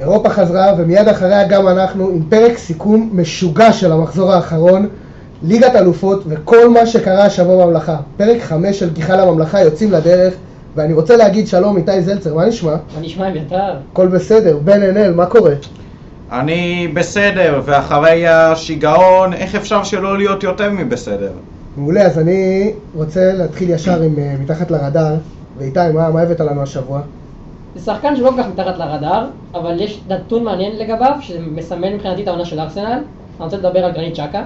אירופה חזרה, ומיד אחריה גם אנחנו, עם פרק סיכום משוגע של המחזור האחרון, ליגת אלופות וכל מה שקרה השבוע בממלכה. פרק חמש של גיחה לממלכה יוצאים לדרך, ואני רוצה להגיד שלום איתי זלצר, מה נשמע? מה נשמע אביתר? הכל בסדר, בן ענאל, מה קורה? אני בסדר, ואחרי השיגעון, איך אפשר שלא להיות יותר מבסדר? מעולה, אז אני רוצה להתחיל ישר עם אה, מתחת לרדאר, ואיתי, מה, מה הבאת לנו השבוע? זה שחקן שלא כל כך מתחת לרדאר, אבל יש נתון מעניין לגביו, שמסמן מבחינתי את העונה של ארסנל. אני רוצה לדבר על גרנית צ'קה.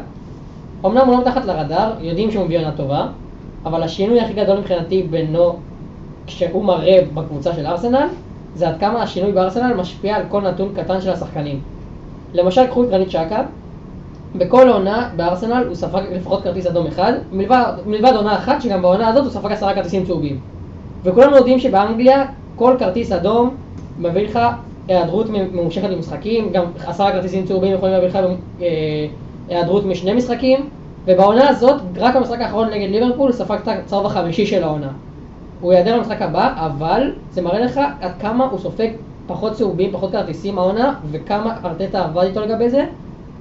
אמנם הוא לא מתחת לרדאר, יודעים שהוא מביא עונה טובה, אבל השינוי הכי גדול מבחינתי בינו, כשהוא מראה בקבוצה של ארסנל, זה עד כמה השינוי בארסנל משפיע על כל נתון קטן של השחקנים. למשל, קחו את גרנית צ'קה, בכל עונה בארסנל הוא ספג לפחות כרטיס אדום אחד, מלבד, מלבד עונה אחת שגם בעונה הזאת הוא ספג עשרה כרטיסים צהובים. וכולנו יודעים שבאנגליה כל כרטיס אדום מביא לך היעדרות ממושכת במשחקים, גם עשרה כרטיסים צהובים יכולים להביא לך אה, היעדרות משני משחקים, ובעונה הזאת, רק במשחק האחרון נגד ליברפול, ספג את הצהוב החמישי של העונה. הוא ייעדר במשחק הבא, אבל זה מראה לך עד כמה הוא סופג פחות צהובים, פחות כרטיסים העונה, וכמה ארטטה עבד איתו לגבי זה,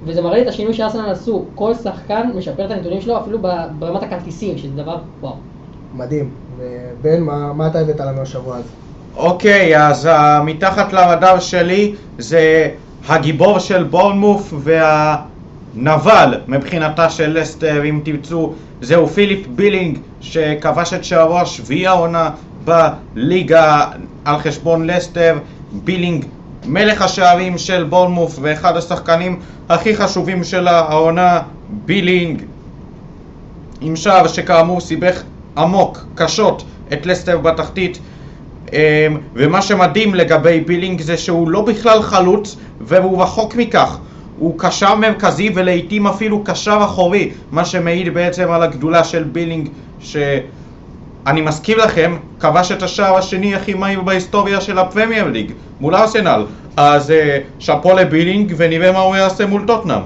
וזה מראה לי את השינוי שארסנל עשו. כל שחקן משפר את הנתונים שלו אפילו ברמת הכרטיסים, שזה דבר וואו. מדהים. בן, מה, מה אתה הבאת לנו השבוע הזה? אוקיי, אז מתחת לרדאר שלי זה הגיבור של בורנמוף והנבל מבחינתה של לסטר, אם תרצו, זהו פיליפ בילינג שכבש את שערו השביעי העונה בליגה על חשבון לסטר, בילינג מלך השערים של בורנמוף ואחד השחקנים הכי חשובים של העונה, בילינג עם שער שכאמור סיבך עמוק, קשות, את לסטר בתחתית ומה שמדהים לגבי בילינג זה שהוא לא בכלל חלוץ והוא רחוק מכך. הוא קשר מרכזי ולעיתים אפילו קשר אחורי מה שמעיד בעצם על הגדולה של בילינג שאני מזכיר לכם, כבש את השער השני הכי מהיר בהיסטוריה של הפרמייר ליג מול ארסנל. אז אה, שאפו לבילינג ונראה מה הוא יעשה מול טוטנאם.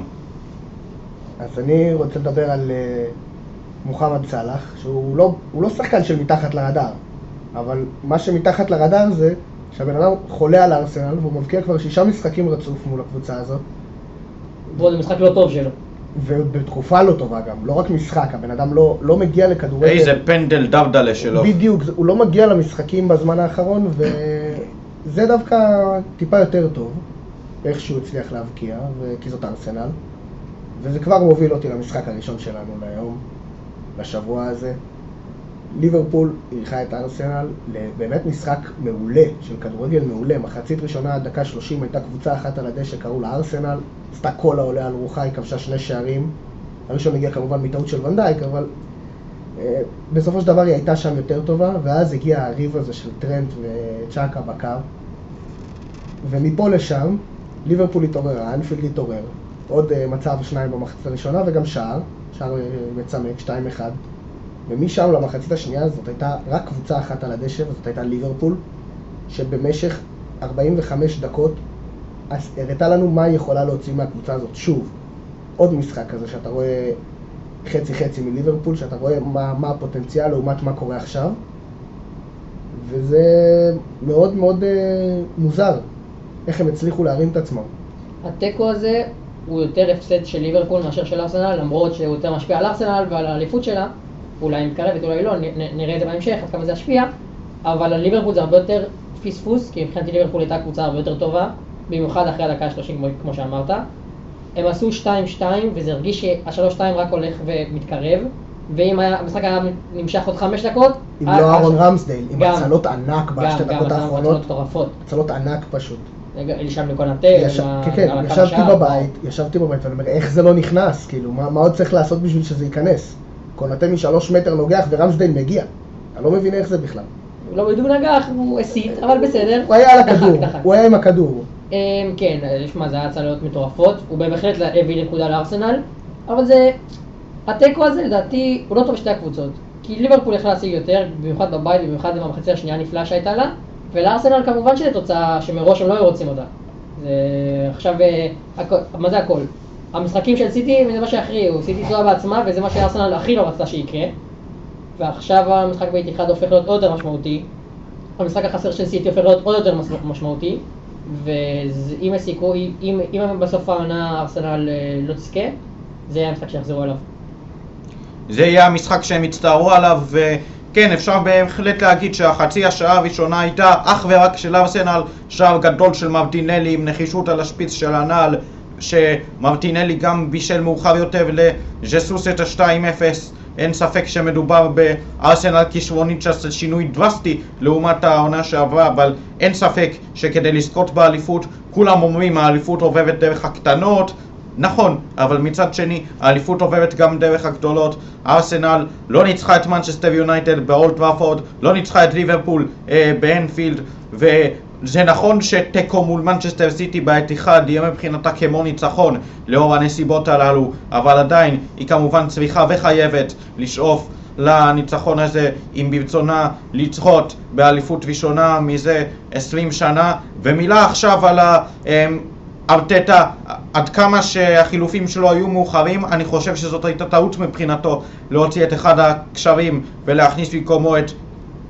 אז אני רוצה לדבר על uh, מוחמד סאלח שהוא לא, לא שחקן של מתחת לרדאר אבל מה שמתחת לרדאר זה שהבן אדם חולה על הארסנל והוא מבקיע כבר שישה משחקים רצוף מול הקבוצה הזאת. ועוד משחק לא טוב שלו. ובתקופה לא טובה גם, לא רק משחק, הבן אדם לא, לא מגיע לכדורגל. איזה פנדל דרדלה שלו. בדיוק, הוא לא מגיע למשחקים בזמן האחרון וזה דווקא טיפה יותר טוב, איך שהוא הצליח להבקיע, כי זאת ארסנל. וזה כבר מוביל אותי למשחק הראשון שלנו להיום, לשבוע הזה. ליברפול אירחה את ארסנל לבאמת משחק מעולה, של כדורגל מעולה. מחצית ראשונה, דקה 30, הייתה קבוצה אחת על הדשא, קראו לה ארסנל, עשתה כל העולה על רוחה, היא כבשה שני שערים. הראשון הגיע כמובן מטעות של ונדייק, אבל אה, בסופו של דבר היא הייתה שם יותר טובה, ואז הגיע הריב הזה של טרנט וצ'אקה בקו. ומפה לשם, ליברפול התעוררה, אנפילד התעורר. עוד אה, מצב שניים במחצית הראשונה וגם שער, שער אה, מצמק, 2-1. ומשם למחצית השנייה זאת הייתה רק קבוצה אחת על הדשא, וזאת הייתה ליברפול, שבמשך 45 דקות הראתה לנו מה היא יכולה להוציא מהקבוצה הזאת. שוב, עוד משחק כזה שאתה רואה חצי חצי מליברפול, שאתה רואה מה, מה הפוטנציאל לעומת מה קורה עכשיו, וזה מאוד מאוד אה, מוזר, איך הם הצליחו להרים את עצמם. התיקו הזה הוא יותר הפסד של ליברפול מאשר של ארסנל, למרות שהוא יותר משפיע על ארסנל ועל האליפות שלה. אולי מתקרבת, אולי לא, נראה את זה בהמשך, עד כמה זה ישפיע, אבל על ליברפול זה הרבה יותר פספוס, כי מבחינתי ליברפול הייתה קבוצה הרבה יותר טובה, במיוחד אחרי הדקה ה-30 כמו שאמרת. הם עשו 2-2 וזה הרגיש שה-3-2 רק הולך ומתקרב, ואם המשחק היה נמשך עוד 5 דקות... אם לא אהרון רמסדייל, עם הצלות ענק בשתי דקות האחרונות. גם, גם הצלות ענק פשוט. שם לקונטה, כן, כן, ישבתי בבית, ישבתי בבית ואני אומר, איך זה לא נכנס? כאילו, מה עוד צריך לעשות בשביל שזה ייכנס? קונאטה משלוש מטר נוגח ורמסדייל מגיע. אני לא מבין איך זה בכלל. לא בדיוק נגח, הוא הסית, אבל בסדר. הוא היה על הכדור, הוא היה עם הכדור. אמ, כן, שמע, זה היה צללות מטורפות, הוא בהחלט הביא נקודה לארסנל, אבל זה, התיקו הזה לדעתי, הוא לא טוב לשתי הקבוצות. כי ליברפול יכלה להשיג יותר, במיוחד בבית, במיוחד עם המחצי השנייה הנפלאה שהייתה לה, ולארסנל כמובן שזו תוצאה שמראש הם לא היו רוצים אותה. זה עכשיו, אה, מה זה הכל? המשחקים של סיטי זה מה שהכריעו, סיטי טועה בעצמה וזה מה שארסנל הכי לא רצתה שיקרה. ועכשיו המשחק באיתיחד הופך להיות עוד יותר משמעותי. המשחק החסר של סיטי הופך להיות עוד יותר משמעותי. ואם הסיכוי, אם, אם בסוף העונה ארסנל אה, לא תזכה, זה יהיה המשחק שיחזרו עליו. זה יהיה המשחק שהם יצטערו עליו, וכן, אפשר בהחלט להגיד שהחצי השעה הראשונה הייתה אך ורק של ארסנל, שער גדול של מרטינלי עם נחישות על השפיץ של הנעל, שמרטינלי גם בישל מאוחר יותר לג'סוס את ה-2-0. אין ספק שמדובר בארסנל כישרונית שעשה שינוי דרסטי לעומת העונה שעברה, אבל אין ספק שכדי לזכות באליפות, כולם אומרים האליפות עוברת דרך הקטנות, נכון, אבל מצד שני, האליפות עוברת גם דרך הגדולות. ארסנל לא ניצחה את מנצ'סטר יונייטד באולד טראפורד, לא ניצחה את ליברפול אה, באנפילד, וזה נכון שתיקו מול מנצ'סטר סיטי בעת אחד יהיה מבחינתה כמו ניצחון לאור הנסיבות הללו, אבל עדיין היא כמובן צריכה וחייבת לשאוף לניצחון הזה אם ברצונה לצחות באליפות ראשונה מזה 20 שנה. ומילה עכשיו על ה... אה, ארטטה, עד כמה שהחילופים שלו היו מאוחרים, אני חושב שזאת הייתה טעות מבחינתו להוציא את אחד הקשרים ולהכניס במקומו את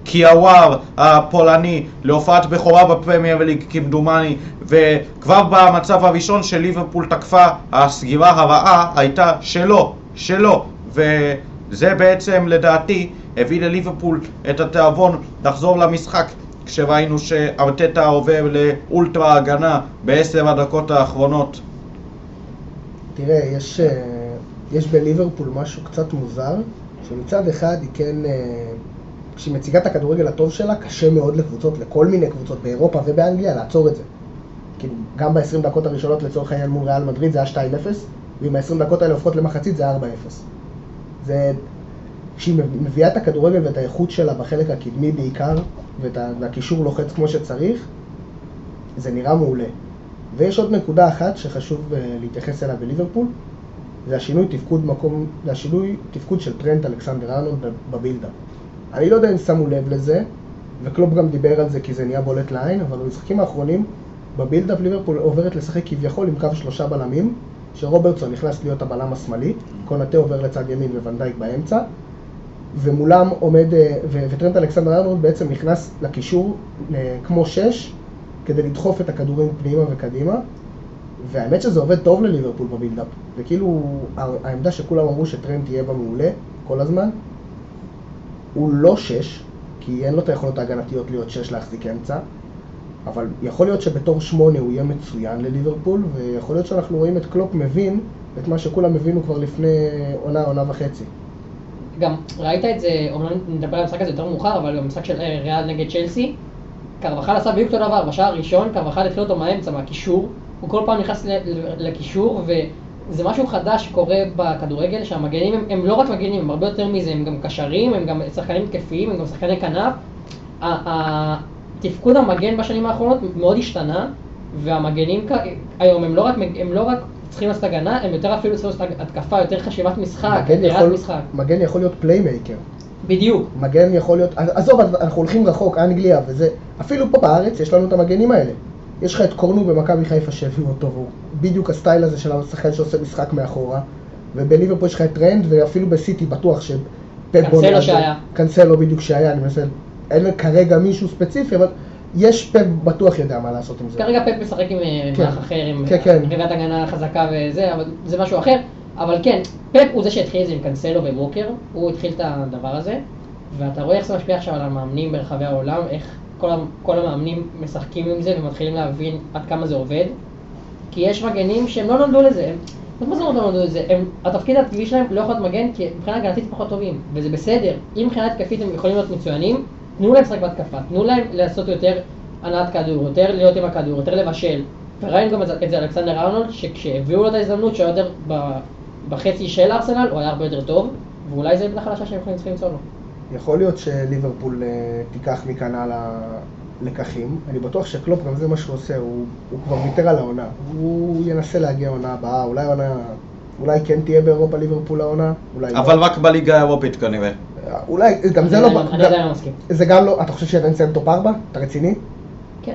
קיאוואר הפולני להופעת בכורה בפרמייר ליג כמדומני וכבר במצב הראשון של ליברפול תקפה הסגירה הרעה הייתה שלו, שלו וזה בעצם לדעתי הביא לליברפול את התיאבון לחזור למשחק כשראינו שארטטה עובר לאולטרה הגנה בעשר הדקות האחרונות? תראה, יש, אה, יש בליברפול משהו קצת מוזר, שמצד אחד היא כן, אה, כשהיא מציגה את הכדורגל הטוב שלה, קשה מאוד לקבוצות, לכל מיני קבוצות באירופה ובאנגליה, לעצור את זה. כאילו, גם ב-20 דקות הראשונות לצורך העניין מול ריאל מדריד זה היה 2-0, ועם ה-20 דקות האלה הופכות למחצית זה 4-0. זה... כשהיא מביאה את הכדורגל ואת האיכות שלה בחלק הקדמי בעיקר, והקישור לוחץ כמו שצריך, זה נראה מעולה. ויש עוד נקודה אחת שחשוב אה, להתייחס אליה בליברפול, זה השינוי תפקוד מקום, זה השינוי תפקוד של טרנט אלכסנדר ארנולד ב build-up. אני לא יודע אם שמו לב לזה, וקלופ גם דיבר על זה כי זה נהיה בולט לעין, אבל במשחקים האחרונים ב build-up ליברפול עוברת לשחק כביכול עם קו שלושה בלמים, שרוברטסון נכנס להיות הבלם השמאלי, קונטה עובר לצד ימין וואן דייק באמצע, ומולם עומד, אה, וטרנט אלכסנדר ארנולד בעצם נכנס לקישור אה, כמו שש, כדי לדחוף את הכדורים פנימה וקדימה, והאמת שזה עובד טוב לליברפול בבילדאפ. זה כאילו העמדה שכולם אמרו שטרנט יהיה בה מעולה כל הזמן. הוא לא שש, כי אין לו את היכולות ההגנתיות להיות שש להחזיק אמצע, אבל יכול להיות שבתור שמונה הוא יהיה מצוין לליברפול, ויכול להיות שאנחנו רואים את קלופ מבין את מה שכולם הבינו כבר לפני עונה, עונה וחצי. גם ראית את זה, אומנם נדבר על המשחק הזה יותר מאוחר, אבל במשחק של ריאל נגד צ'לסי, קרבחל עשה בדיוק אותו דבר, בשער הראשון קרבחל התחיל אותו מהאמצע, מהקישור, הוא כל פעם נכנס לקישור, וזה משהו חדש שקורה בכדורגל, שהמגנים הם, הם לא רק מגנים, הם הרבה יותר מזה, הם גם קשרים, הם גם שחקנים התקפיים, הם גם שחקני כנף. תפקוד המגן בשנים האחרונות מאוד השתנה, והמגנים היום הם לא רק, הם לא רק צריכים לעשות הגנה, הם יותר אפילו צריכים לעשות התקפה, יותר חשיבת משחק, מגן יכול, משחק. מגן יכול להיות playmaker. בדיוק. מגן יכול להיות, עזוב, אנחנו הולכים רחוק, אנגליה וזה, אפילו פה בארץ יש לנו את המגנים האלה. יש לך את קורנו במכבי חיפה שהביאו אותו, והוא בדיוק הסטייל הזה של השחקן שעושה משחק מאחורה. ובליברפול יש לך את טרנט, ואפילו בסיטי בטוח ש... קנסלו שהיה. קנסלו בדיוק שהיה, אני מנסה, אין כרגע מישהו ספציפי, אבל יש פפ בטוח יודע מה לעשות עם זה. כרגע פפ משחק עם אה, כן. מערך אחר, עם כן, כן. רביעת הגנה חזקה וזה, אבל זה משהו אחר. אבל כן, פפ הוא זה שהתחיל את זה עם קנסלו וווקר, הוא התחיל את הדבר הזה, ואתה רואה איך זה משפיע עכשיו על המאמנים ברחבי העולם, איך כל, כל המאמנים משחקים עם זה ומתחילים להבין עד כמה זה עובד. כי יש מגנים שהם לא נולדו לזה, הם, מה זה לא נולדו לזה? הם, התפקיד הטבעי שלהם לא יכול להיות מגן כי מבחינה הגנתית פחות טובים, וזה בסדר. אם מבחינה התקפית הם יכולים להיות מצוינים, תנו להם לשחק בהתקפה, תנו להם לעשות יותר הנעת כדור, יותר להיות עם הכדור, יותר לבשל. וראינו גם את זה אלכסנדר ארנולד, שכשהביאו לו את ההזדמנות שהוא יותר בחצי של ארסנל, הוא היה הרבה יותר טוב, ואולי זה עמדה חלשה שהם יכולים למצוא לו. יכול להיות שליברפול אה, תיקח מכאן הלאה לקחים. אני בטוח שקלופ, גם זה מה שהוא עושה, הוא, הוא כבר ויתר על העונה. הוא ינסה להגיע עונה הבאה, אולי עונה... אולי כן תהיה באירופה ליברפול העונה, אולי לא. אבל רק בליגה האירופית כנראה. אולי, גם זה לא... אני עדיין לא מסכים. זה גם לא... אתה חושב שעדיין נסיים top 4? אתה רציני? כן.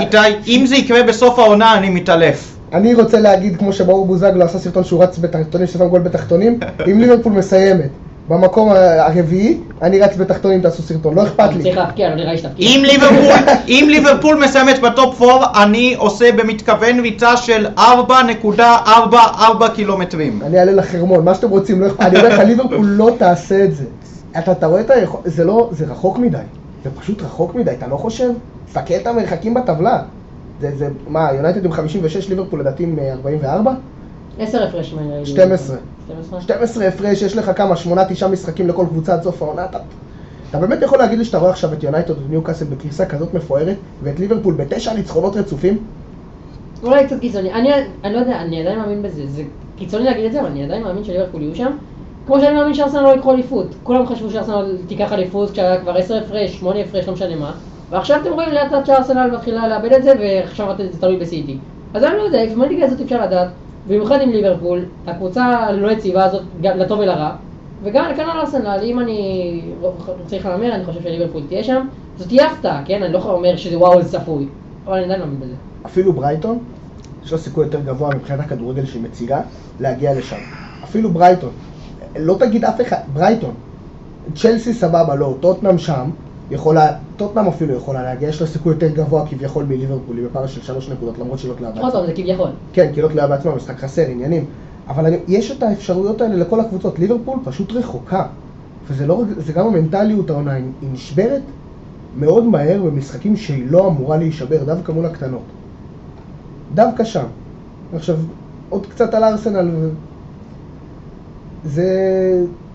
איתי, אם זה יקרה בסוף העונה, אני מתעלף. אני רוצה להגיד, כמו שבאור בוזגלו עשה סרטון שהוא רץ בתחתונים, ששם גול בתחתונים, אם ליברפול מסיימת במקום הרביעי, אני רץ בתחתונים, תעשו סרטון, לא אכפת לי. צריך להפקיע, לא נראה לי שתפקיע. אם ליברפול, אם ליברפול מסיימת בטופ 4, אני עושה במתכוון ריצה של 4.44 קילומטרים. אני אעלה לחרמון, מה שאתם רוצים, לא אכפת, אני אומר לך, ליברפול לא תעשה את זה. אתה, אתה רואה את היכולת, זה לא, זה רחוק מדי. זה פשוט רחוק מדי, אתה לא חושב? תסתכל את המרחקים בטבלה. זה, זה, מה, יונייטד עם 56, ליברפול לדעתי עם אה, 44? 10 הפרש. מה נראה לי. 12. 12? 12 הפרש, יש לך כמה, 8-9 משחקים לכל קבוצה עד סוף העונה, אתה... אתה באמת יכול להגיד לי שאתה רואה עכשיו את יונייטד וניוקאסל בקריסה כזאת מפוארת, ואת ליברפול בתשע ניצחונות רצופים? אולי קצת קיצוני. אני, אני לא יודע, אני עדיין מאמין בזה. זה קיצוני להגיד את זה, אבל אני עדיין מאמין שליברפול יהיו שם. כמו שאני מאמין שארסנל לא ייקחו אליפות. כולם חשבו שארסנל תיקח אליפות כשהיה כבר 10 הפרש, 8 הפרש, לא משנה מה. ועכשיו אתם רואים לאט לאט שארסנל מתחילה לאבד את זה, ועכשיו זה תלוי בסיטי. אז אני לא יודע, לפעמים הליגה הזאת אפשר לדעת, במיוחד עם ליברפול, הקבוצה הלא יציבה הזאת, גם לטוב ולרע. וגם כנ"ל ארסנל, אם אני צריך להמר, אני חושב שליברפול תהיה שם. זאת תהיה הפתעה, כן? אני לא יכול לומר שזה וואו, זה צפוי. אבל אני עדיין מאמין בזה. אפילו ברייטון, יש לה סיכוי יותר גבוה מבחינת הכדורגל שהיא מציגה, להגיע לשם. אפילו ברייטון. לא תגיד אף אחד, ברייטון. צ'לסי סבבה, לא, טוטנאם שם, יכולה, טוטנאם אפילו יכולה להגיע, יש לה סיכוי יותר גבוה כביכול מליברפול, היא בפער של שלוש נקודות, למרות שהיא לא תלויה עוד בעצמה. פעם, זה כביכול. כן, כי לא תלויה בעצמה, משחק חסר, עניינים. אבל אני, יש את האפשרויות האלה לכל הקבוצות. ליברפול פשוט רחוקה. וזה לא זה גם המנטליות העונה, היא נשברת מאוד מהר במשחקים שהיא לא אמורה להישבר, דווקא מול הקטנות. דווקא שם. עכשיו, עוד קצת על ארסנל. זה,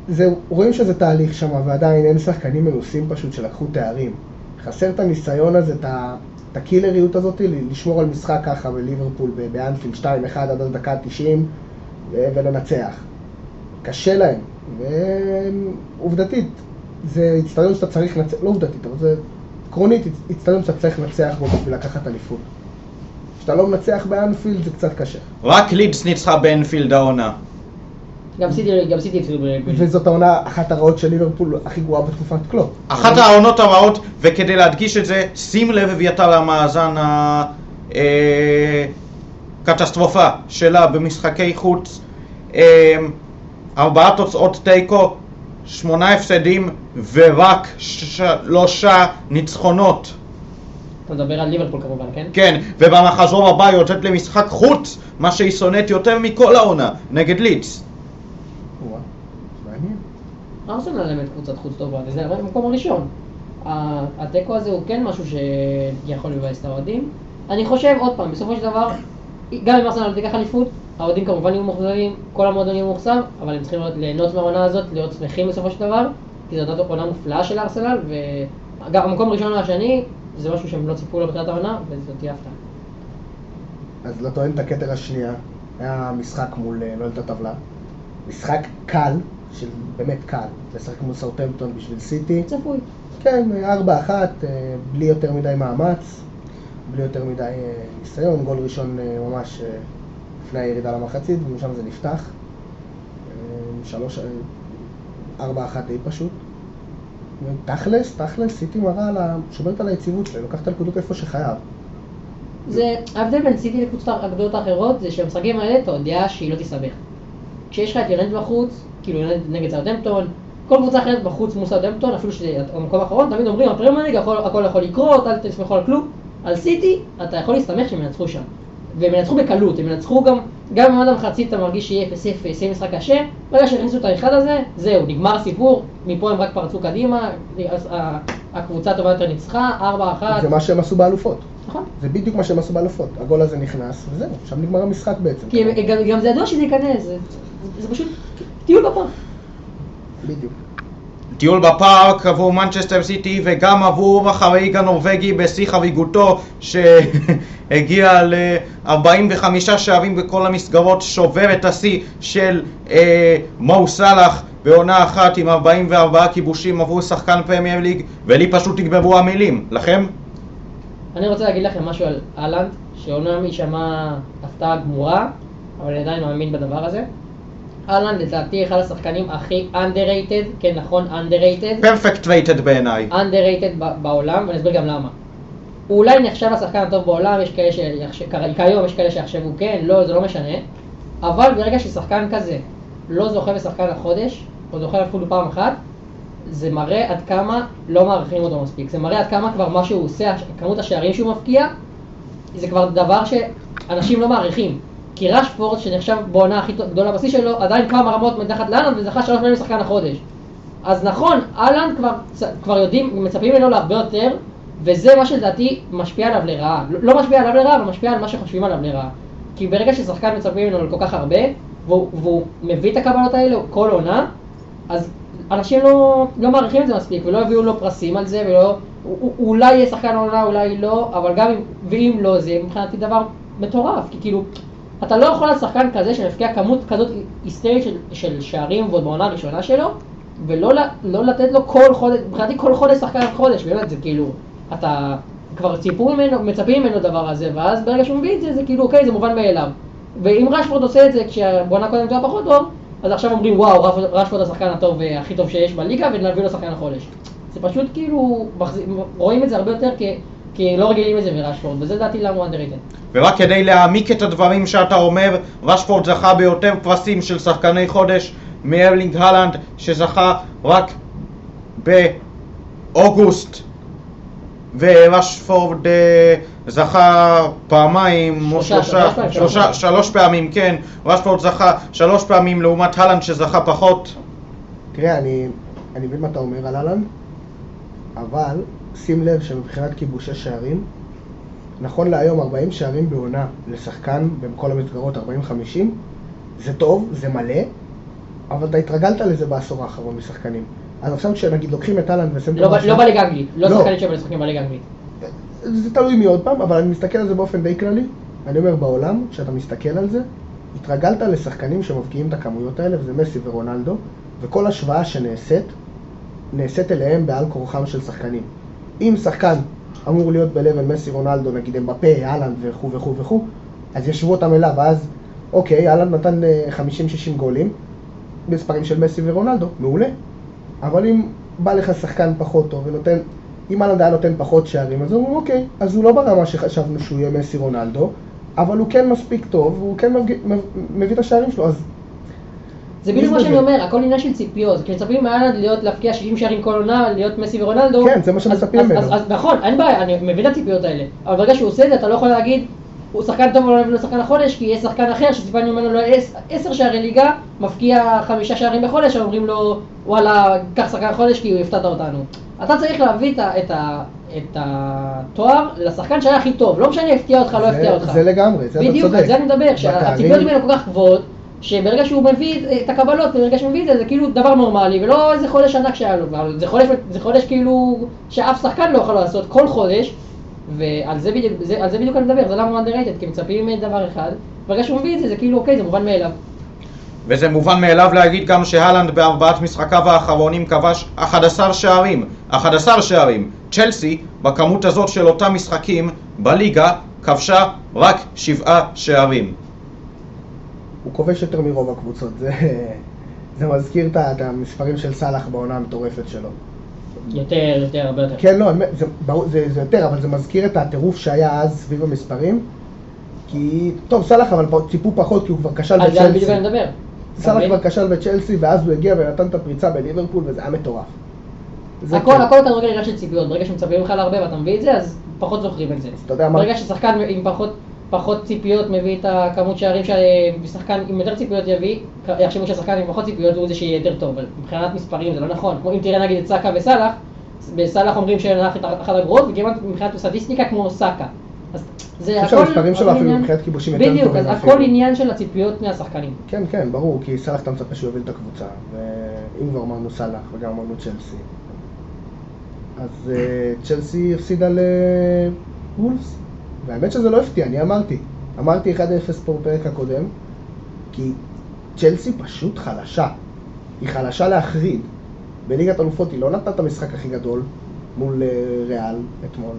זה, רואים שזה תהליך שם, ועדיין אין שחקנים מנוסים פשוט שלקחו תארים. חסר את הניסיון הזה, את את הקילריות הזאת, לשמור על משחק ככה בליברפול, באנפילד 2-1 עד הדקה 90 ו- ולנצח. קשה להם, ועובדתית, זה איצטדיון שאתה צריך לנצח, לא עובדתית, אבל זה עקרונית, איצטדיון שאתה צריך לנצח בו בשביל לקחת אליפות. כשאתה לא מנצח באנפילד זה קצת קשה. רק לידס ניצחה באנפילד העונה. גם סיטי, גם סיטי הפסידו ב... ב- וזאת העונה, אחת הרעות של ליברפול הכי גרועה בתקופת קלופ. אחת העונות הרעות, וכדי להדגיש את זה, שים לב אביתר למאזן הקטסטרופה שלה במשחקי חוץ. אה, ארבעה תוצאות תיקו, שמונה הפסדים ורק שלושה ניצחונות. אתה מדבר על ליברפול כמובן, כן? כן, ובמחזור הבא היא יוצאת למשחק חוץ, מה שהיא שונאת יותר מכל העונה, נגד לידס. ארסנל באמת קבוצת חוץ טובה, וזה המקום הראשון. ה- התיקו הזה הוא כן משהו שיכול לבאס את האוהדים. אני חושב, עוד פעם, בסופו של דבר, גם אם ארסנל תיקח אליפות, האוהדים כמובן יהיו מאוכזבים, כל המועדון יהיו מאוכזב, אבל הם צריכים ליהנות מהעונה הזאת, להיות שמחים בסופו של דבר, כי זאת עונה מופלאה של ארסנל, וגם המקום הראשון והשני, זה משהו שהם לא ציפו לו בתחילת העונה, וזאת תהיה הפתעה. אז לא טוען את הכתר השנייה, היה משחק מול, אה, לא יודע את הטבלה, משחק קל, של באמת קל, לשחק מול סאוטמפטון בשביל סיטי, צפוי. כן, 4-1, אה, בלי יותר מדי מאמץ, בלי יותר מדי אה, ניסיון, גול ראשון אה, ממש לפני הירידה למחצית, ומשם זה נפתח. אה, שלוש, אה, 4-1 די פשוט. תכלס, תכלס, סיטי מראה על ה... שומרת על היציבות שלה, לוקחת את הנקודות איפה שחייב. זה, ההבדל בין סיטי לקבוצות הגדולות האחרות זה שבמשחקים האלה אתה יודע שהיא לא תסתבך. כשיש לך את יונד בחוץ, כאילו נגד סאוטהמפטון, כל קבוצה אחרת בחוץ מול סאוטהמפטון, אפילו שזה המקום האחרון, תמיד אומרים, הפרמייר ליג הכל, הכל יכול לקרות, אל תסמכו על כלום. על סיטי, אתה יכול להסתמך שהם ינצחו שם. והם ינצחו בקלות, הם ינצחו גם, גם אם עד המחצית אתה מרגיש שיהיה 0-0, יהיה משחק קשה, ברגע שהכניסו את האחד הזה, זהו, נגמר הסיפור, מפה הם רק פרצו קדימה, אז ה- הקבוצה הטובה יותר ניצחה, 4-1, זה מה שהם עשו באלופות. נכון? זה בדיוק מה שהם עשו באלופות. הגול הזה נכנס, וזהו, שם נגמר המשחק בעצם. כי הם- גם, גם זה ידוע שזה ייכנס, זה, זה פשוט טיול בפארק. בדיוק. טיול בפארק עבור מנצ'סטר סיטי וגם עבור החריג הנורבגי בשיא חריגותו שהגיע ל-45 שערים בכל המסגרות, שובר את השיא של אה, מו סאלח בעונה אחת עם 44 כיבושים עבור שחקן פרמייר ליג ולי פשוט נגמרו המילים. לכם? אני רוצה להגיד לכם משהו על האלנד, שאומנם יישמע הפתעה גמורה, אבל אני עדיין מאמין בדבר הזה. אהלנד לדעתי אחד השחקנים הכי underrated, כן נכון, underrated, פרפקט רייטד בעיניי. underrated בעולם, ואני אסביר גם למה. הוא אולי נחשב השחקן הטוב בעולם, יש כאלה שיחשב, כיום יש כאלה שיחשבו כן, לא, זה לא משנה, אבל ברגע ששחקן כזה לא זוכה בשחקן החודש, או זוכה אפילו פעם אחת, זה מראה עד כמה לא מעריכים אותו מספיק. זה מראה עד כמה כבר מה שהוא עושה, כמות השערים שהוא מבקיע, זה כבר דבר שאנשים לא מעריכים. כי רשפורד, שנחשב בעונה הכי גדולה בשיא שלו, עדיין כמה רמות מתחת לאלנד וזכה שלוש פעמים לשחקן החודש. אז נכון, אהלנד כבר, כבר יודעים, מצפים ממנו להרבה יותר, וזה מה שלדעתי משפיע עליו לרעה. לא- לא משפיע עליו לרעה, אבל משפיע על מה שחושבים עליו לרעה. כי ברגע ששחקן מצפים ממנו לכל כך הרבה, והוא, והוא מביא את הקבלות האלה כל עונה, אז אנשים לא, לא מעריכים את זה מספיק, ולא הביאו לו פרסים על זה, ולא... אולי יהיה שחקן עונה, אולי לא, אבל גם אם, ואם לא, זה מבחינתי דבר מטורף, כי כאילו, אתה לא יכול על שחקן כזה שמבקיע כמות כזאת היסטרית של, של שערים ועוד בעונה הראשונה שלו, ולא לא לתת לו כל חודש, מבחינתי כל חודש שחקן חודש, באמת זה כאילו, אתה כבר ציפו ממנו, מצפים ממנו דבר הזה, ואז ברגע שהוא מביא את זה, זה כאילו אוקיי, זה מובן מאליו. ואם רשפורד עושה את זה כשבעונה קודמת הוא היה פחות טוב, אז עכשיו אומרים וואו, רשפורד- השחקן הטוב והכי טוב שיש בליגה, ונביא לו שחקן החודש. זה פשוט כאילו, רואים את זה הרבה יותר כי, לא רגילים לזה מרשפורד, וזה לדעתי למה הוא underrated. ורק כדי להעמיק את הדברים שאתה אומר, רשפורד זכה ביותר פרסים של שחקני חודש מארלינג הלנד, שזכה רק באוגוסט, ורשפורד אה, זכה פעמיים או שלושה, שלושה, שלוש פעמים, כן, רשפורד זכה שלוש פעמים לעומת הלנד שזכה פחות. תראה, אני, אני מבין מה אתה אומר על אהלן, אבל שים לב שמבחינת כיבושי שערים, נכון להיום 40 שערים בעונה לשחקן בכל המסגרות 40-50, זה טוב, זה מלא, אבל אתה התרגלת לזה בעשור האחרון משחקנים. אז עכשיו כשנגיד לוקחים את אהלן ושמים לא, לא בליגה האנגלית, לא לא. שחקנים שמשחקים בליגה האנגלית. זה תלוי מי עוד פעם, אבל אני מסתכל על זה באופן די כללי. אני אומר, בעולם, כשאתה מסתכל על זה, התרגלת לשחקנים שמבקיעים את הכמויות האלה, וזה מסי ורונלדו, וכל השוואה שנעשית, נעשית אליהם בעל כורחם של שחקנים. אם שחקן אמור להיות ב-level מסי רונלדו, נגיד אמבפה, אהלנד וכו' וכו' וכו', אז ישבו אותם אליו, ואז, אוקיי, אהלנד נתן אה, 50-60 גולים, מספרים של מסי ורונלדו, מעולה. אבל אם בא לך שחקן פחות טוב ונותן, אם אהלנד היה נותן פחות שערים, אז אומרים אוקיי, אז הוא לא ברמה שחשבנו שהוא יהיה מסי רונלדו, אבל הוא כן מספיק טוב, והוא כן מביא, מביא את השערים שלו, אז זה בדיוק מה. שאני אומר, הכל עניין של ציפיות. כי מצפים מאלנד להיות, להבקיע 60 שערים כל עונה, להיות מסי ורונלדו. כן, זה מה שמצפים ממנו. נכון, אין בעיה, אני מבין את הציפיות האלה. אבל ברגע שהוא עושה את זה, אתה לא יכול להגיד, הוא שחקן טוב נביא לו שחקן החודש, כי יש שחקן אחר שציפינו ממנו לו עש- עשר שערי ליגה, מפקיע חמישה שערים בחודש, אומרים לו, וואלה, קח שחקן החודש כי הוא הפתעת אותנו. אתה צריך להביא את ה- את ה- את התואר לשחקן שהיה הכי טוב, לא משנה הפתיע אותך, לא הפתיע אותך. זה לגמרי, זה אתה בדיוק, צודק. על זה אני מדבר, שהציפיות ממנו כל כך גבוהות, שברגע שהוא מביא את הקבלות, ברגע שהוא מביא את זה, זה כאילו דבר נורמלי, ולא איזה חודש ענק שהיה לו, זה חודש, זה חודש כאילו שאף שחקן לא יכול לעשות כל חודש, ועל זה בדיוק, זה, זה בדיוק אני מדבר, זה למה הוא underrated, כי מצפים דבר אחד, ברגע שהוא מביא את זה, זה כאילו אוקיי, זה מובן מאליו. וזה מובן מאליו להגיד גם שהלנד בארבעת משחקיו האחרונים כבש 11 שערים. 11 שערים. צ'לסי, בכמות הזאת של אותם משחקים בליגה, כבשה רק 7 שערים. הוא כובש יותר מרוב הקבוצות, זה, זה מזכיר את המספרים של סאלח בעונה המטורפת שלו. יותר, יותר, הרבה יותר. כן, לא, זה, זה, זה יותר, אבל זה מזכיר את הטירוף שהיה אז סביב המספרים. כי, טוב, סאלח אבל ציפו פחות כי הוא כבר כשל על זה בדיוק בצ'לסי. אני מדבר. סאלח כבר? כשל בצ'לסי, ואז הוא הגיע ונתן את הפריצה בליברפול, וזה היה מטורף. הכל, כן. הכל כדורגל עניין של ציפיות, ברגע שמצפים ממך להרבה ואתה מביא את זה, אז פחות זוכרים את זה. אתה יודע מה- ברגע ששחקן עם פחות, פחות ציפיות מביא את הכמות שערים ששחקן עם יותר ציפיות יביא, יחשבו שהשחקן עם פחות ציפיות הוא זה שיהיה יותר טוב, אבל מבחינת מספרים זה לא נכון. כמו אם תראה נגיד את סאקה וסאלח, בסאלח אומרים שאנחנו אחת הגרועות, וכמעט מבחינת סטטיסטיקה כמו סאקה. אז זה הכל... שהמספרים שלו אפילו מבחינת כיבושים יותר בדיוק, טובים אז אפילו. הכל עניין של הציפיות מהשחקנים. כן, כן, ברור, כי סאלח אתה מצפה שהוא יוביל את הקבוצה, ואם כבר אמרנו סאלח וגם אמרנו צ'לסי, אז uh, צ'לסי הפסידה לוולפס, והאמת שזה לא הפתיע, אני אמרתי, אמרתי 1-0 פה בפרק הקודם, כי צ'לסי פשוט חלשה, היא חלשה להחריד, בליגת אלופות היא לא נתנה את המשחק הכי גדול מול אה, ריאל אתמול,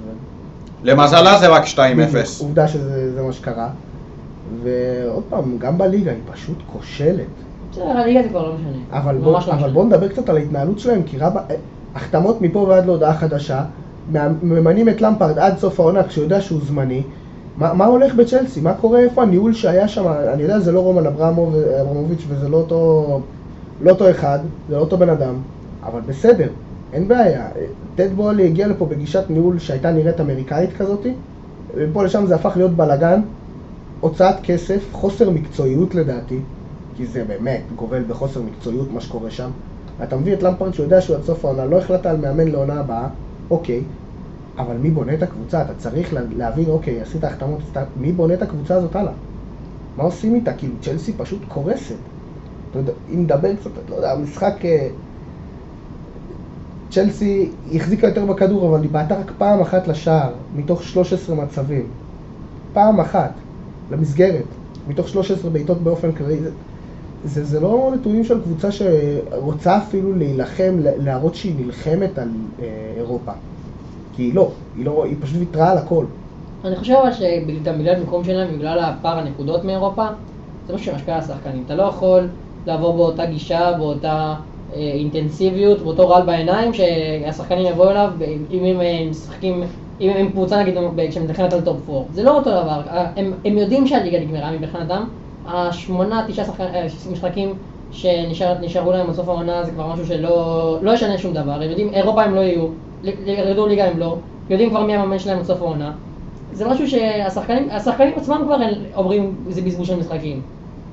למזלה זה רק 2-0. בדיוק, עובדה שזה זה מה שקרה, ועוד פעם, גם בליגה היא פשוט כושלת. בסדר, הליגה זה כבר לא משנה. אבל בוא, ממש לא. בוא נדבר קצת על ההתנהלות שלהם, כי רבה, החתמות מפה ועד להודעה חדשה, ממנים את למפרד עד סוף העונה כשהוא יודע שהוא זמני. מה, מה הולך בצ'לסי? מה קורה? איפה הניהול שהיה שם? אני יודע, זה לא רומן אברמוב, אברמוביץ' וזה לא אותו, לא אותו אחד, זה לא אותו בן אדם, אבל בסדר, אין בעיה. טד בולי הגיע לפה בגישת ניהול שהייתה נראית אמריקאית כזאתי, ופה לשם זה הפך להיות בלאגן, הוצאת כסף, חוסר מקצועיות לדעתי, כי זה באמת גובל בחוסר מקצועיות מה שקורה שם. אתה מביא את למפרד שהוא יודע שהוא עד סוף העונה, לא החלטת על מאמן לעונה הבאה, אוקיי, אבל מי בונה את הקבוצה? אתה צריך לה- להבין, אוקיי, עשית החתמות, מי בונה את הקבוצה הזאת הלאה? מה עושים איתה? כאילו, צ'לסי פשוט קורסת. אתה יודע, אם נדבר קצת, לא יודע, המשחק... אה, צ'לסי החזיקה יותר בכדור, אבל היא בעטה רק פעם אחת לשער, מתוך 13 מצבים. פעם אחת, למסגרת, מתוך 13 בעיטות באופן כללי. זה, זה, לא נתונים של קבוצה שרוצה אפילו להילחם, לה- להראות שהיא נלחמת על אה, אירופה. כי היא לא, היא לא, היא פשוט ויתרה על הכל. אני חושב אבל שגם בגלל המקום שלהם, בגלל הפער הנקודות מאירופה, זה משהו שמשפיע על השחקנים. אתה לא יכול לעבור באותה גישה, באותה אה, אינטנסיביות, באותו רעל בעיניים, שהשחקנים יבואו אליו, אם הם אה, משחקים, אם הם קבוצה נגיד שמתכננת על top 4. זה לא אותו דבר, אה, הם, הם יודעים שהליגה נגמרה מבחינתם, השמונה, תשעה אה, משחקים שנשארו להם בסוף העונה זה כבר משהו שלא לא ישנה שום דבר, הם יודעים, אירופה הם לא יהיו, ירדו ליגה הם לא, יודעים כבר מי המאמן שלהם בסוף העונה. זה משהו שהשחקנים השחקנים עצמם כבר אומרים זה בזבוז של משחקים.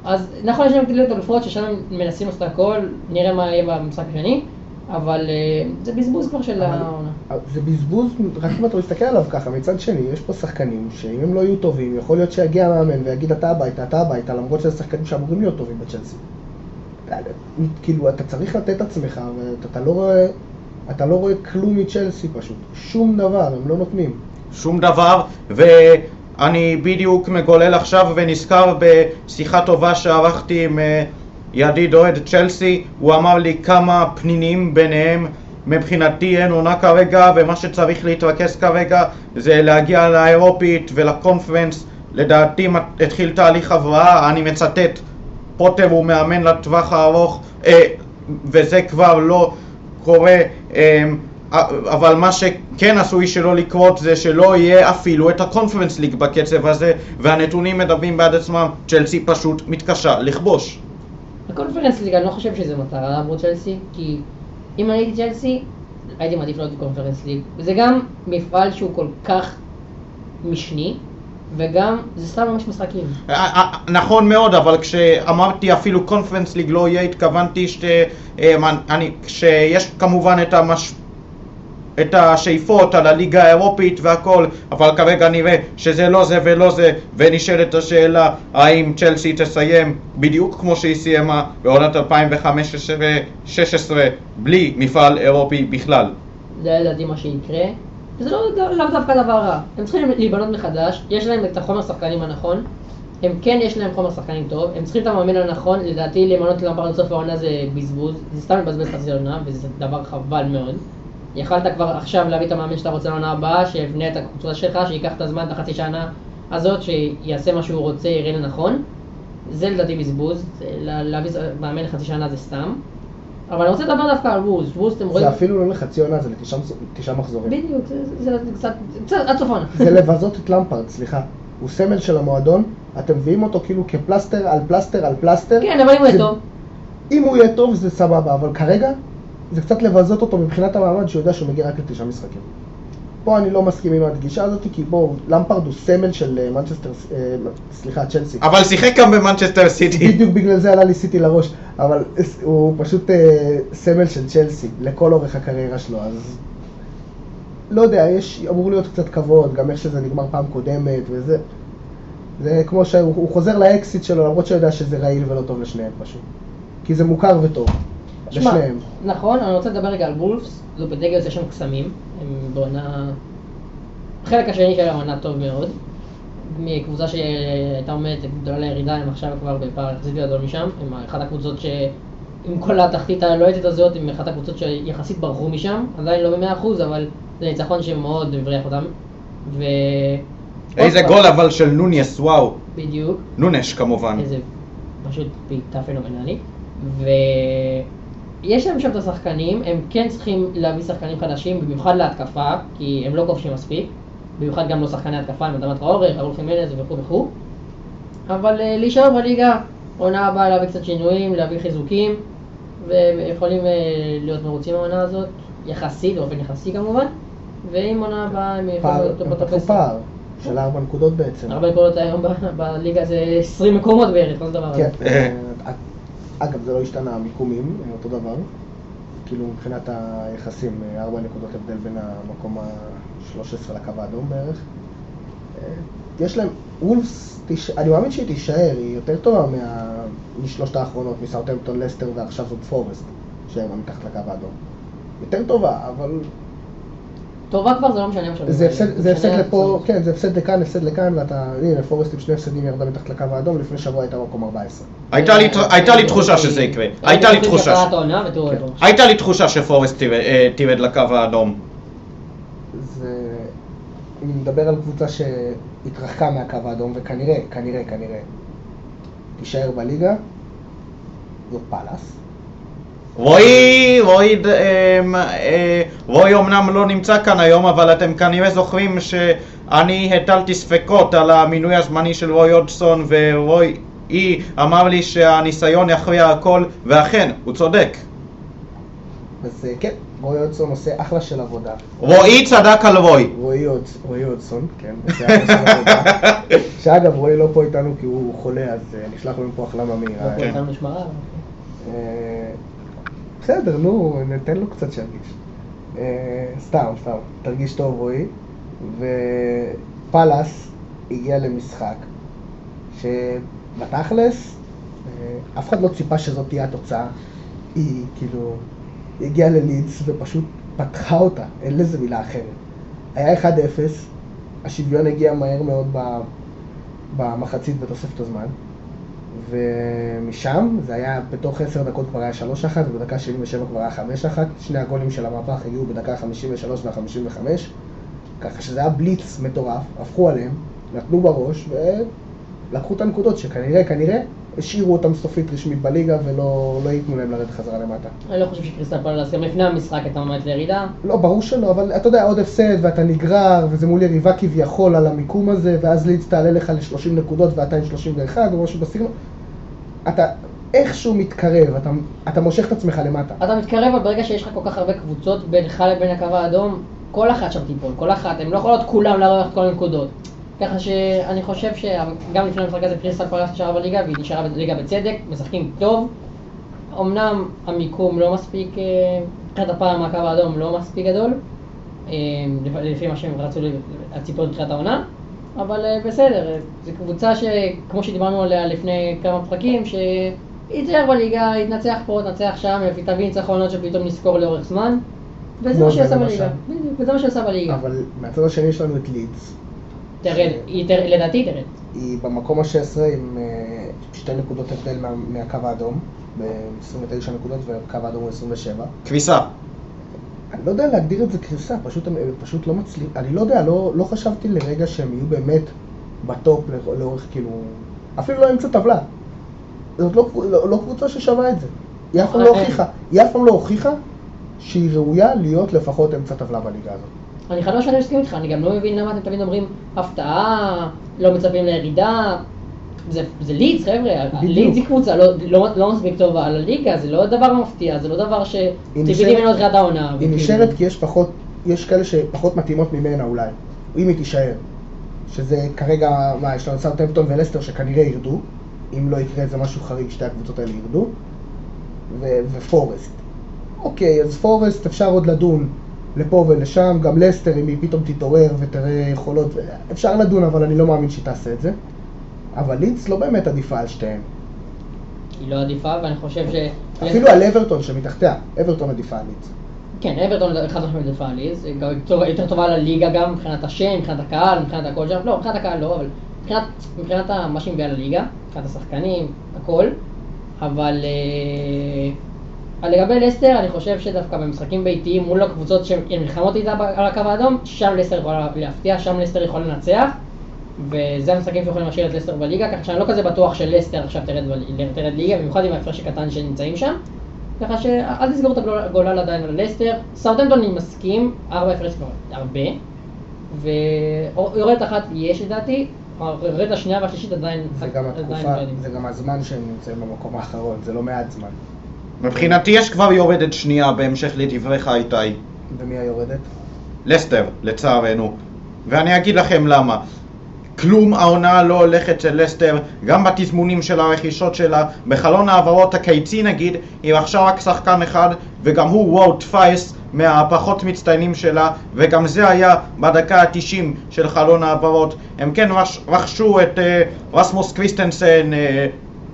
אז נכון, יש להם ליגת אלופות ששם הם מנסים לעשות הכל, נראה מה יהיה במשחק השני, אבל אה, זה בזבוז כבר של העונה. זה בזבוז, רק אם אתה מסתכל עליו ככה, מצד שני, יש פה שחקנים שאם הם לא יהיו טובים, יכול להיות שיגיע המאמן ויגיד אתה הביתה, אתה הביתה, למרות שזה שחקנים שאמורים להיות טובים בצ'לסי. אתה- כאילו, אתה צריך לתת עצמך, ואתה לא רואה, אתה לא רואה כלום מצ'לסי פשוט, שום דבר, הם לא נותנים. שום דבר, ואני בדיוק מגולל עכשיו ונזכר בשיחה טובה שערכתי עם אה, ידיד אוהד צ'לסי, הוא אמר לי כמה פנינים ביניהם, מבחינתי אין עונה כרגע, ומה שצריך להתרכז כרגע זה להגיע לאירופית ולקונפרנס, לדעתי התחיל תהליך הבראה, אני מצטט, פוטר הוא מאמן לטווח הארוך, אה, וזה כבר לא קורה. אה, אבל מה שכן עשוי שלא לקרות זה שלא יהיה אפילו את הקונפרנס ליג בקצב הזה והנתונים מדברים בעד עצמם, צ'לסי פשוט מתקשה לכבוש. הקונפרנס ליגה, אני לא חושב שזה מטרה עבור צ'לסי, כי אם אני הייתי צ'לסי, הייתי מעדיף לעוד קונפרנס ליג. זה גם מפעל שהוא כל כך משני, וגם זה סתם ממש משחקים. אה, אה, נכון מאוד, אבל כשאמרתי אפילו קונפרנס ליג לא יהיה, התכוונתי ש... אה, מה- אני- שיש כמובן את המש... את השאיפות על הליגה האירופית והכל, אבל כרגע נראה שזה לא זה ולא זה, ונשאלת השאלה האם צ'לסי תסיים בדיוק כמו שהיא סיימה בעונת 2015-2016 בלי מפעל אירופי בכלל. זה לדעתי מה שיקרה. וזה לא, לא, דווקא דבר רע. הם צריכים להיבנות מחדש, יש להם את החומר שחקנים הנכון. הם כן יש להם חומר שחקנים טוב, הם צריכים את המאמן הנכון, לדעתי למנות למפרד לסוף העונה זה בזבוז, זה סתם לבזבז חצי עונה, וזה דבר חבל מאוד. יכלת כבר עכשיו להביא את המאמן שאתה רוצה לעונה הבאה, שיבנה את הקבוצה שלך, שייקח את הזמן, את החצי שנה הזאת, שיעשה מה שהוא רוצה, יראה לנכון. זה לדעתי בזבוז, להביא מאמן לחצי שנה זה סתם. אבל אני רוצה לדבר דווקא על וולס, וולס אתם רואים... זה אפילו לא לחצי עונה, זה לתשעה תשעה מחזורים. בדיוק, זה, קצת, קצת עד סוף העונה. זה לבזות את למפרד, סליחה. הוא סמל של המועדון, אתם מביאים אותו כאילו כפלסטר על פלסטר על פלסטר. כן, אבל אם הוא יהיה טוב, אם הוא יהיה טוב זה סבבה, אבל כרגע זה קצת לבזות אותו מבחינת המעמד שהוא יודע שהוא מגיע רק לתשעה משחקים. פה אני לא מסכים עם הגישה הזאת, כי בואו, למפארד הוא סמל של אה, מנצ'סטר, אה, סליחה, צ'לסי. אבל שיחק גם במנצ'סטר סיטי. בדיוק בגלל זה עלה לי סיטי לראש, אבל הוא פשוט אה, סמל של צ'לסי לכל אורך הקריירה שלו, אז לא יודע, יש, אמור להיות קצת כבוד, גם איך שזה נגמר פעם קודמת וזה. זה כמו שהוא הוא חוזר לאקסיט שלו, למרות שהוא יודע שזה רעיל ולא טוב לשניהם פשוט. כי זה מוכר וטוב. לשניהם. נכון, אני רוצה לדבר רגע על וולפס, לופטגלס יש שם קסמים, הם בעונה... החלק השני של העונה טוב מאוד, מקבוצה שהייתה עומדת גדולה לירידה, הם עכשיו כבר בפער יחסית גדול משם, הם אחת הקבוצות ש... עם כל התחתית הלוהטת הזאת, הם אחת הקבוצות שיחסית ברחו משם, עדיין לא במאה אחוז, אבל זה ניצחון שמאוד הבריח אותם. ו... איזה פעם, גול אבל של נוניס, וואו. בדיוק. נונש כמובן. איזה פשוט בעיטה פנומנלית. ויש להם שם את השחקנים, הם כן צריכים להביא שחקנים חדשים, במיוחד להתקפה, כי הם לא כובשים מספיק. במיוחד גם לא שחקני התקפה, עם אדמת ראורך, ראול חימנז וכו' וכו'. אבל uh, להישאר בליגה, עונה הבאה להביא קצת שינויים, להביא חיזוקים, ויכולים אה, להיות מרוצים מהעונה הזאת, יחסית, באופן יחסי כמובן, ועם עונה הבאה הם יכולים להיות הם בטופ פתחו 10. פער של ארבע נקודות בעצם. ארבע נקודות היום בליגה זה 20 מקומות בערך, מה זה הדבר כן, הזה? אה, אגב, זה לא השתנה, המיקומים, אה, אותו דבר. כאילו מבחינת היחסים, אה, ארבע נקודות הבדל בין המקום ה-13 לקו האדום בערך. אה, יש להם, וולפס, תיש... אני מאמין שהיא תישאר, היא יותר טובה מה... משלושת האחרונות, מסאוטהמפטון, לסטר ועכשיו זאת פורסט, שהם מתחת לקו האדום. יותר טובה, אבל טובה כבר זה לא משנה עכשיו. זה הפסד, זה הפסד משנה לפה. כן, זה הפסד לכאן, הפסד לכאן, ואתה, הנה, פורסט עם שני הפסדים ירדה מתחת לקו האדום, לפני שבוע הייתה במקום 14. הייתה לי- תחושה שזה יקרה. הייתה לי תחושה. כן. הייתה לי תחושה שפורסט תרד- אה, לקו האדום. זה... אני מדבר על קבוצה שהתרחקה מהקו האדום, וכנראה, כנראה, כנראה, תישאר בליגה, זאת פאלאס. רועי, רועי, אמ, אה, רועי אמנם לא נמצא כאן היום, אבל אתם כנראה זוכרים שאני הטלתי ספקות על המינוי הזמני של רועי הודסון, ורועי אמר לי שהניסיון יכריע הכל, ואכן, הוא צודק. אז אה, כן, רועי הודסון עושה אחלה של עבודה. רועי צדק על רועי. רועי הודס- רועי הודסון, כן, עושה אחלה של עבודה. שאגב, רועי לא פה איתנו כי הוא חולה, אז אה, נשלח לו מפה החלמה מהירה. בסדר, נו, ניתן לו קצת שירגיש. אה, סתם, סתם, תרגיש טוב רועי. ופאלאס הגיע למשחק שבתכלס אה, אף אחד לא ציפה שזאת תהיה התוצאה. היא כאילו, הגיעה ללידס ופשוט פתחה אותה, אין לזה מילה אחרת. היה 1-0, השוויון הגיע מהר מאוד במחצית בתוספת הזמן. ומשם זה היה, בתוך עשר דקות כבר היה 3-1, ובדקה 77 כבר היה 5-1. שני הגולים של המהפך הגיעו בדקה 53 וה-55, ככה שזה היה בליץ מטורף, הפכו עליהם, נתנו בראש, ולקחו את הנקודות שכנראה, כנראה, השאירו אותם סופית רשמית בליגה ולא לא ייתנו להם לרדת חזרה למטה. אני לא חושב שקריסטל פלאס, גם לפני המשחק הייתה עומדת לירידה. לא, ברור שלא, אבל אתה יודע, עוד הפסד ואתה נגרר, וזה מול יריבה כביכול על המיקום הזה, ואז לידס תעלה לך ל-30 נקודות ואתה עם 31 או משהו בסגנון. אתה איכשהו מתקרב, אתה, אתה מושך את עצמך למטה. אתה מתקרב, אבל ברגע שיש לך כל כך הרבה קבוצות בינך לבין הקו האדום, כל אחת שם תיפול, כל אחת, הן לא יכולות כולם להרוויח את כל הנקודות. ככה שאני חושב שגם לפני המשחק הזה קריסטל פלאס נשארה בליגה, והיא נשארה בליגה בצדק, משחקים טוב. אמנם המיקום לא מספיק, אה, מבחינת הפער מהקו האדום לא מספיק גדול, אה, לפ- לפי מה שהם רצו הציפיות בתחילת העונה, אבל אה, בסדר, זו קבוצה שכמו שדיברנו עליה לפני כמה משחקים, שהיא תישאר בליגה, היא תנצח פה, תנצח שם, היא תביא ניצחונות שפתאום נזכור לאורך זמן, וזה כמו מה שהיא עושה זה, בליגה, וזה מה שהיא בליגה. אבל מהצד השני יש לנו את לידס. תרד, לדעתי היא תרד. היא במקום ה-16 עם אה, שתי נקודות הבדל מה, מהקו האדום, ב-29 נקודות, והקו האדום הוא 27. כביסה. אני לא יודע להגדיר את זה קריסה, פשוט הם פשוט לא מצליחים, אני לא יודע, לא, לא חשבתי לרגע שהם יהיו באמת בטופ לאור- לאורך כאילו, אפילו לא אמצע טבלה. זאת לא, לא, לא קבוצה ששווה את זה. היא אף פעם לא אה, הוכיחה, היא אף פעם לא הוכיחה שהיא ראויה להיות לפחות אמצע טבלה בליגה הזאת. אני חד משמעית מסכים איתך, אני גם לא מבין למה אתם תמיד אומרים הפתעה, לא מצפים לירידה. זה, זה לידס, חבר'ה. לידס היא קבוצה לא, לא, לא מספיק טובה על הליגה, זה לא דבר מפתיע, זה לא דבר שציפיתי ממנו לתחילת העונה. היא נשארת כי יש פחות, יש כאלה שפחות מתאימות ממנה אולי, אם היא תישאר. שזה כרגע, מה, יש לנו סאוטהמפטון ולסטר שכנראה ירדו, אם לא יקרה איזה משהו חריג, שתי הקבוצות האלה ירדו, ו- ופורסט. אוקיי, אז פורסט אפשר עוד לדון לפה ולשם, גם לסטר אם היא פתאום תתעורר ותראה יכולות, אפשר לדון, אבל אני לא מאמין שהיא תעשה את זה. אבל לידס לא באמת עדיפה על שתיהן. היא לא עדיפה, ואני חושב ש... אפילו על אברטון שמתחתיה, אברטון עדיפה על לידס. כן, אברטון חד משמעית עדיפה על לידס, היא יותר- טובה לליגה גם מבחינת השם, מבחינת הקהל, מבחינת הכל שם, לא, מבחינת הקהל לא, אבל מבחינת, מבחינת מה שהיא מביאה לליגה, מבחינת השחקנים, הכל, אבל אה, לגבי לסטר, אני חושב שדווקא במשחקים ביתיים מול הקבוצות שנלחמות איתה ב- על הקו האדום, שם לסטר יכולה להפתיע, שם לסטר יכולה לנצח, וזה המשחקים שיכולים להשאיר את לסטר בליגה, ככה שאני לא כזה בטוח שלסטר עכשיו תרד, תרד ליגה, במיוחד עם ההפרש הקטן שנמצאים שם. ככה שאל תסגרו את הגול- הגולל עדיין על לסטר. סאוטהמפטון אני מסכים, ארבע הפרש כבר הרבה. ויורדת אחת יש לדעתי, היורדת השנייה והשלישית עדיין זה גם התקופה, לא. זה גם הזמן שהם נמצאים במקום האחרון, זה לא מעט זמן. מבחינתי יש כבר יורדת שנייה בהמשך לדבריך איתי. ומי היורדת? לסטר, לצערנו. ואני אגיד לכם למה. כלום העונה לא הולכת של לסטר, גם בתזמונים של הרכישות שלה, בחלון העברות הקיצי נגיד, היא רכשה רק שחקן אחד, וגם הוא ווט פאס מהפחות מצטיינים שלה, וגם זה היה בדקה ה-90 של חלון העברות. הם כן רכשו את אה, רסמוס קריסטנסן, אה,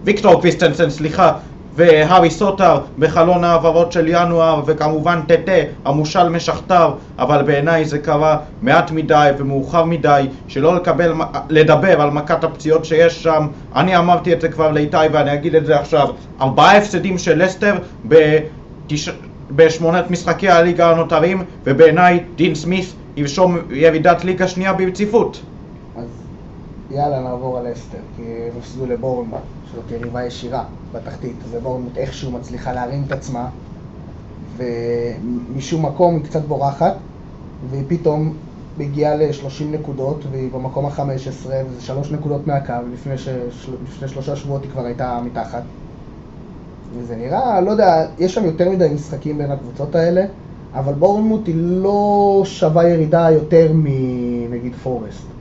ויקטור קריסטנסן, סליחה, והארי סוטר בחלון העברות של ינואר, וכמובן טטה, המושל משכתר, אבל בעיניי זה קרה מעט מדי ומאוחר מדי, שלא לקבל, לדבר על מכת הפציעות שיש שם. אני אמרתי את זה כבר לאיתי ואני אגיד את זה עכשיו. ארבעה הפסדים של לסטר בתש... בשמונת משחקי הליגה הנותרים, ובעיניי דין סמית ירשום ירידת ליגה שנייה ברציפות. אז יאללה, נעבור על אסטר, כי הם הפסידו לבורנמוט, שזאת יריבה ישירה בתחתית, ובורנמוט איכשהו מצליחה להרים את עצמה, ומשום מקום היא קצת בורחת, והיא פתאום מגיעה ל-30 נקודות, והיא במקום ה-15, וזה שלוש נקודות מהקו, לפני, ש... לפני שלושה שבועות היא כבר הייתה מתחת. וזה נראה, לא יודע, יש שם יותר מדי משחקים בין הקבוצות האלה, אבל בורנמוט היא לא שווה ירידה יותר מנגיד פורסט.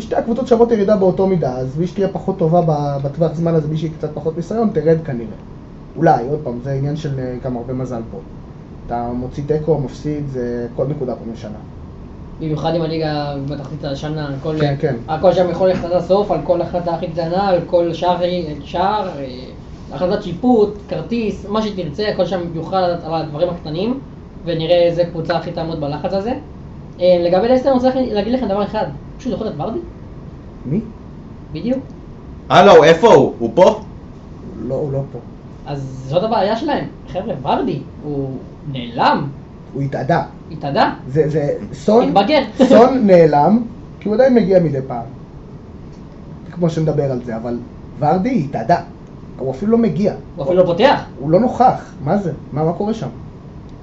שתי הקבוצות שוות ירידה באותו מידה, אז מי שתהיה פחות טובה בטווח זמן הזה, מי שהיא קצת פחות ניסיון, תרד כנראה. אולי, עוד פעם, זה עניין של אה, גם הרבה מזל פה. אתה מוציא תיקו, מפסיד, זה כל נקודה פה משנה. במיוחד עם הליגה בתחתית השנה, על כל, כן, כן. הכל שם יכול ללכת עד הסוף, על כל החלטה הכי קטנה, על כל שער, שער אה, החלטת שיפוט, כרטיס, מה שתרצה, הכל שם יוכל על הדברים הקטנים, ונראה איזה קבוצה הכי תעמוד בלחץ הזה. אה, לגבי לסטר אני רוצה להגיד לכם דבר אחד, פשוט יכול להיות ורדי. מי? בדיוק. הלו, איפה הוא? הוא פה? לא, הוא לא פה. אז זאת הבעיה שלהם. חבר'ה, ורדי, הוא נעלם, הוא התאדה. התאדה, זה, זה, סון, התבגר. סון נעלם, כי הוא עדיין מגיע מדי פעם. כמו שנדבר על זה, אבל ורדי התאדה. הוא אפילו לא מגיע. הוא אפילו לא פותח. הוא לא נוכח. מה זה? מה, מה קורה שם?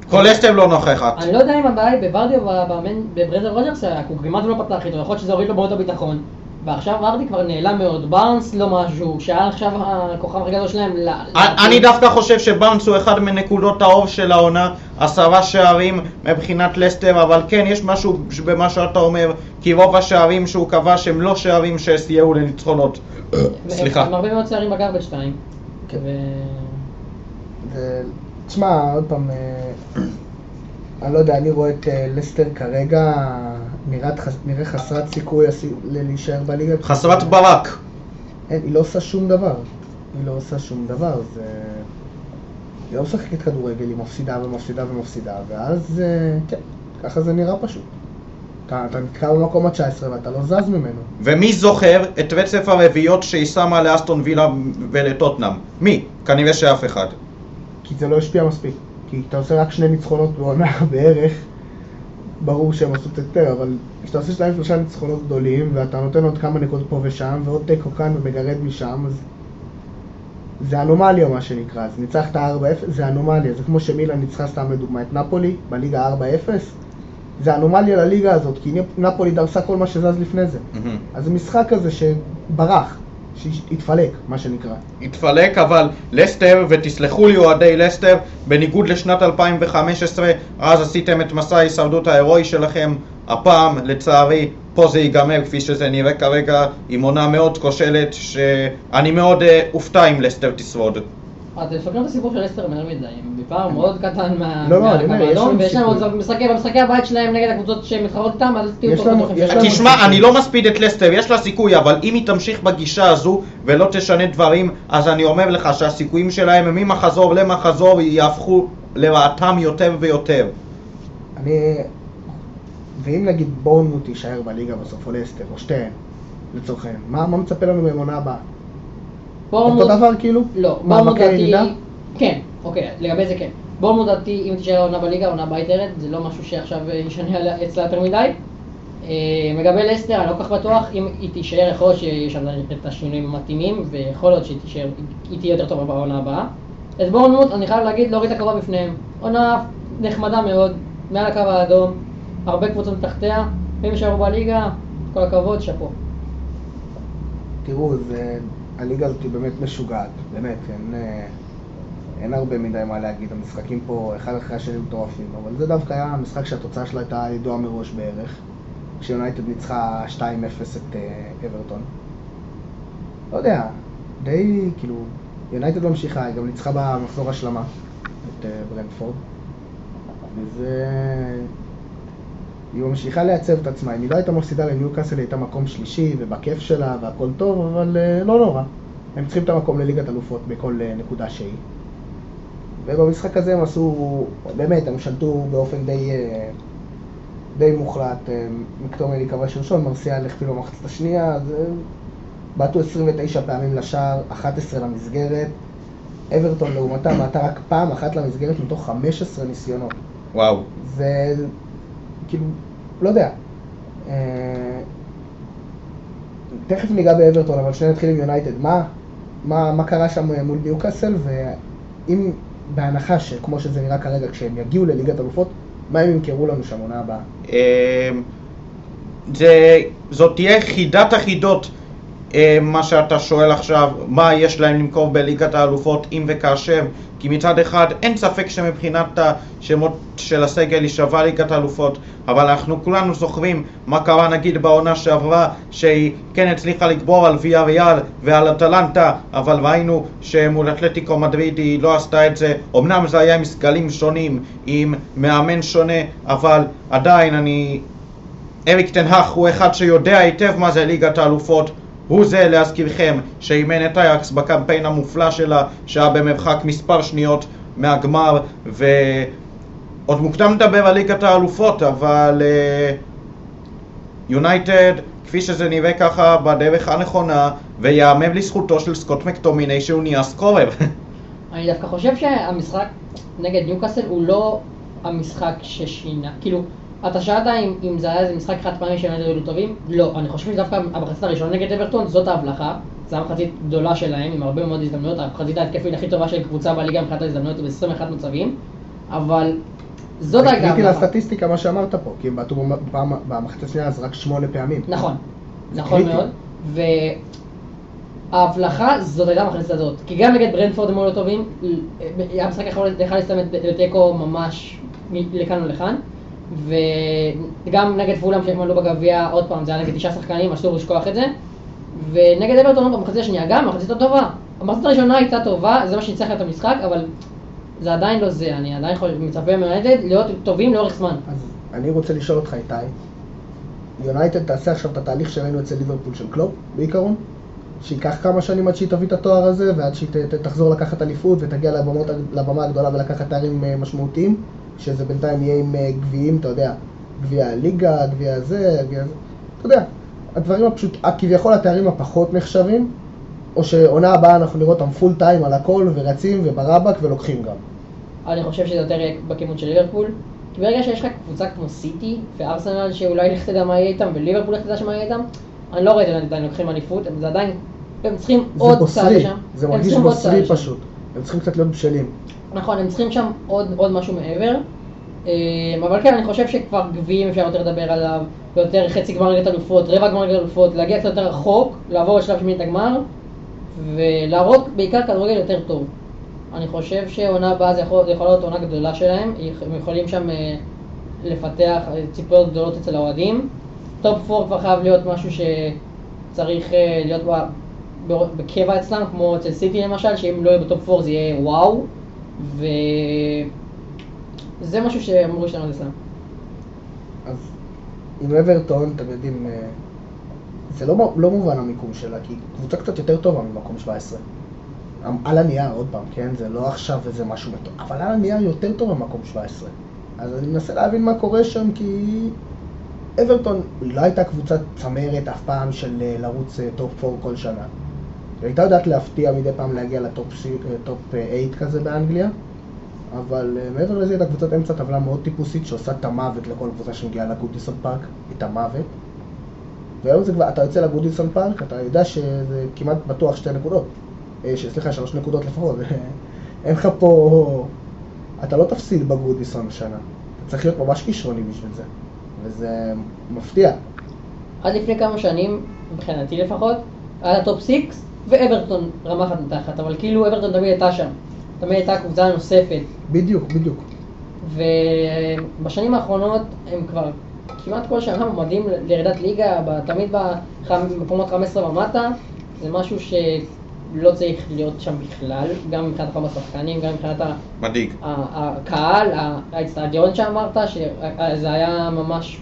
כל לסטר לא נוכחת. אני לא יודע אם הבעיה היא בוורדי או במאמן- בברנדן רוג'רס, הוא כמעט לא פתח איתו, יכול להיות שזה הוריד לו מאוד הביטחון. ועכשיו ורדי כבר נעלם מאוד, בארנס לא משהו, שהיה עכשיו הכוכב הכי גדול שלהם. ל- אני- אני דווקא חושב שבאונס הוא אחד מנקודות האור של העונה, עשרה שערים מבחינת לסטר, אבל כן, יש משהו במה שאתה אומר, כי רוב השערים שהוא כבש הם לא שערים שסייעו לניצחונות. סליחה. עם הרבה מאוד שערים ב garbage time. תשמע, עוד פעם, אה, אני לא יודע, אני רואה את אה, לסטר כרגע נראה חסרת סיכוי להישאר בליגה. חסרת ברק. אין, היא לא עושה שום דבר. היא לא עושה שום דבר, זה... היא לא משחקת כדורגל, היא מפסידה ומפסידה ומפסידה, ואז, אה, כן, ככה זה נראה פשוט. אתה, אתה נתקע במקום ה-19 ואתה לא זז ממנו. ומי זוכר את רצף הרביעיות שהיא שמה לאסטון וילה ולטוטנאם? מי? כנראה שאף אחד. כי זה לא השפיע מספיק. כי אתה עושה רק שני ניצחונות בעונה בערך, ברור שהם עשו קצת יותר, אבל כשאתה עושה שניים שלושה ניצחונות גדולים, ואתה נותן עוד כמה נקודות פה ושם, ועוד תיקו כאן ומגרד משם, אז זה אנומליה מה שנקרא. אז ניצחת 4-0, זה אנומליה. זה כמו שמילן ניצחה סתם לדוגמה את נפולי, בליגה 4-0. זה אנומליה לליגה הזאת, כי נפולי דרסה כל מה שזז לפני זה. מהמם. אז זה משחק כזה שברח, שהתפלק, מה שנקרא. התפלק, אבל לסטר, ותסלחו לי אוהדי לסטר, בניגוד לשנת 2015, אז עשיתם את מסע ההישרדות ההירואי שלכם. הפעם, לצערי, פה זה ייגמר כפי שזה נראה כרגע, עם עונה מאוד כושלת, שאני מאוד אה, אופתע אם לסטר תשרוד. אתם סוגרים את הסיפור של אסטר מהר מדי, הם בפער מאוד קטן מה- לא, לא, ויש להם. עוד משחקי, במשחקי הבית שלהם נגד הקבוצות שהן מתחרות איתם, אז תהיו. לנו- תשמע, אני לא מספיד את לסטר, יש לה סיכוי, אבל אם היא תמשיך בגישה הזו ולא תשנה דברים, אז אני אומר לך שהסיכויים שלהם הם ממחזור למחזור יהפכו לרעתם יותר ויותר. אני... ואם נגיד בורנמוט יישאר בליגה בסוף, או לסטר, או שתיהן, העניין, מה, מצפה לנו בעונה הבאה? בורנמוט- אותו דבר כאילו? לא, מכבי דעתי, ירידה? כן, אוקיי, לגבי זה כן. בורנמוט דעתי, אם תישאר עונה בליגה, עונה תרד, זה לא משהו שעכשיו אה, ישנה אצלה יותר מדי. אה, לגבי לסטר, אני לא כל כך בטוח, אם היא תישאר, יכול להיות שיש שם את השינויים המתאימים, ויכול להיות שהיא תישאר, היא תהיה יותר טובה בעונה הבאה. אז בורנמוט, אני חייב להגיד, להוריד את הכובע בפניהם. עונה נחמדה מאוד, מעל הקו האדום, הרבה קבוצות מתחתיה, ואם יישארו בליגה, כל הכבוד, שאפו. תראו, זה... הליגה הזאת היא באמת משוגעת, באמת, אין, אה, אין הרבה מדי מה להגיד, המשחקים פה אחד אחרי השני מטורפים, אבל זה דווקא היה משחק שהתוצאה שלו הייתה ידועה מראש בערך, כשיונייטד ניצחה 2-0 את אה, אברטון. לא יודע, די, כאילו, יונייטד ממשיכה, היא גם ניצחה במחזור השלמה את אה, ברנדפורד, וזה... היא ממשיכה לייצב את עצמה, אם היא לא הייתה מפסידה לניוקאסל, היא הייתה מקום שלישי ובכיף שלה והכל טוב, אבל אה, לא נורא. הם צריכים את המקום לליגת אלופות בכל אה, נקודה שהיא. ובמשחק הזה הם עשו, באמת, הם שלטו באופן די, אה, די מוחלט. מקטומני כבש ראשון, מרסיאל הכפיל במחצית השנייה, אז בעטו 29 פעמים לשער, 11 למסגרת. אברטון לעומתה בעטה רק פעם אחת למסגרת מתוך 15 ניסיונות. וואו. זה כאילו, לא יודע. אה, תכף ניגע באברטון, אבל שנייה נתחיל עם יונייטד. מה, מה, מה קרה שם מול ניוקאסל, ואם בהנחה שכמו שזה נראה כרגע, כשהם יגיעו לליגת אלופות, מה הם ימכרו לנו שם עונה הבאה? אמ, זה, זאת תהיה חידת החידות מה שאתה שואל עכשיו, מה יש להם למכור בליגת האלופות אם וכאשר? כי מצד אחד אין ספק שמבחינת השמות של הסגל היא שווה ליגת האלופות אבל אנחנו כולנו זוכרים מה קרה נגיד בעונה שעברה שהיא כן הצליחה לגבור על ויה ריאל ועל אטלנטה אבל ראינו שמול אתלטיקו מדריד היא לא עשתה את זה. אמנם זה היה עם סגלים שונים, עם מאמן שונה אבל עדיין אני אריק תנהך הוא אחד שיודע היטב מה זה ליגת האלופות הוא זה, להזכירכם, שאימן את אייקס בקמפיין המופלא שלה, שהיה במרחק מספר שניות מהגמר, ועוד מוקדם לדבר על ליגת האלופות, אבל יונייטד, uh, כפי שזה נראה ככה, בדרך הנכונה, ויאמר לזכותו של סקוט מקטומיני שהוא נהיה סקורר. אני דווקא חושב שהמשחק נגד ניוקאסל הוא לא המשחק ששינה, כאילו, אתה שאלת אם, אם זה היה איזה משחק חד פעמי שהם היו טובים? לא, אני חושב שדווקא המחצית הראשונה נגד אברטון זאת ההבלחה, זו המחצית גדולה שלהם עם הרבה מאוד הזדמנויות, המחצית ההתקפית הכי טובה של קבוצה בליגה מבחינת ההזדמנויות ב-21 מצבים, אבל זאת הייתה. קריטי לסטטיסטיקה מה שאמרת פה, כי הם בעטו במחצית השנייה אז רק שמונה פעמים. נכון, נכון מאוד, ההבלחה זאת הייתה המחצית הזאת, כי גם נגד ברנדפורד הם היו לא טובים, היה משחק יכול להסתיים לתיקו ממש לכאן ולכאן. וגם נגד פולאם שהם עלו בגביע, עוד פעם, זה היה נגד תשעה שחקנים, אסור לשכוח את זה. ונגד אברטון במחצית השנייה גם, המחצית הטובה. המחצית הראשונה הייתה טובה, זה מה שניצח את המשחק, אבל זה עדיין לא זה, אני עדיין מצפה מיונייטד להיות טובים לאורך זמן. אז אני רוצה לשאול אותך איתי, יונייטד תעשה עכשיו את התהליך שראינו אצל ליברפול של קלופ, בעיקרון? שייקח כמה שנים עד שהיא תביא את התואר הזה, ועד שהיא תחזור לקחת אליפות ותגיע לבמות, לבמה הגדולה ולקחת תארים אה, משמעותיים? שזה בינתיים יהיה עם אה, גביעים, אתה יודע, גביע הליגה, גביע הזה, גביע זה, אתה יודע, הדברים הפשוט, כביכול התארים הפחות נחשבים, או שעונה הבאה אנחנו נראה אותם פול טיים על הכל, ורצים וברבק ולוקחים גם. אני חושב שזה יותר בכיוון של ליברפול, כי ברגע שיש לך קבוצה כמו סיטי וארסנל שאולי לך תדע מה יהיה איתם, וליברפול לך תדע מה יהיה איתם, אני לא רואה את זה עדיין לוקחים אליפות, זה עדיין, הם צריכים עוד צעד לשם. זה מרגיש בוסרי פשוט, הם צריכים קצת להיות בשלים. נכון, הם צריכים שם עוד, עוד משהו מעבר. אמ, אבל כן, אני חושב שכבר גביעים אפשר יותר לדבר עליו, יותר חצי גמר ליגת אלופות, רבע גמר ליגת אלופות, להגיע קצת יותר רחוק, לעבור לשלב שמינית הגמר, ולהראות בעיקר כדורגל יותר טוב. אני חושב שעונה הבאה זה יכול, זה יכול להיות עונה גדולה שלהם, הם יכולים שם אה, לפתח ציפיות גדולות אצל האוהדים. טופ 4 כבר חייב להיות משהו שצריך אה, להיות בקבע אצלם, כמו אצל סיטי למשל, שאם לא יהיה בטופ 4 זה יהיה וואו. וזה משהו שאמרו לשנות אצלם. אז עם אברטון, אתם יודעים, אה, זה לא, לא מובן המיקום שלה, כי קבוצה קצת יותר טובה ממקום 17. על הנייר, עוד פעם, כן? זה לא עכשיו איזה משהו מטורף, אבל על הנייר יותר טוב ממקום 17. אז אני מנסה להבין מה קורה שם, כי אברטון לא הייתה קבוצת צמרת אף פעם של אה, לרוץ טופ אה, 4 כל שנה. היא הייתה יודעת להפתיע מדי פעם להגיע לטופ 8 אה, כזה באנגליה, אבל אה, מעבר לזה הייתה קבוצת אמצע טבלה מאוד טיפוסית שעושה את המוות לכל קבוצה שמגיעה לגודיסון פארק, את המוות. והיום זה כבר, אתה יוצא לגודיסון פארק, אתה יודע שזה כמעט בטוח שתי נקודות, אה, סליחה, שלוש נקודות לפחות, אין לך פה, אתה לא תפסיד בגודיסון השנה, אתה צריך להיות ממש כישרוני בשביל זה, וזה מפתיע. עד לפני כמה שנים, מבחינתי לפחות, היה טופ 6, ואברטון רמה אחת מתחת, אבל כאילו אברטון תמיד הייתה שם. תמיד הייתה קבוצה נוספת. בדיוק, בדיוק. ובשנים האחרונות הם כבר כמעט כל שנה מועמדים לירידת ליגה, ב- תמיד במקומות 15 ומטה, זה משהו שלא צריך להיות שם בכלל, גם מבחינת כמה שחקנים, גם מבחינת מדאיג. הקהל, ה- האצטדיון שאמרת, שזה היה ממש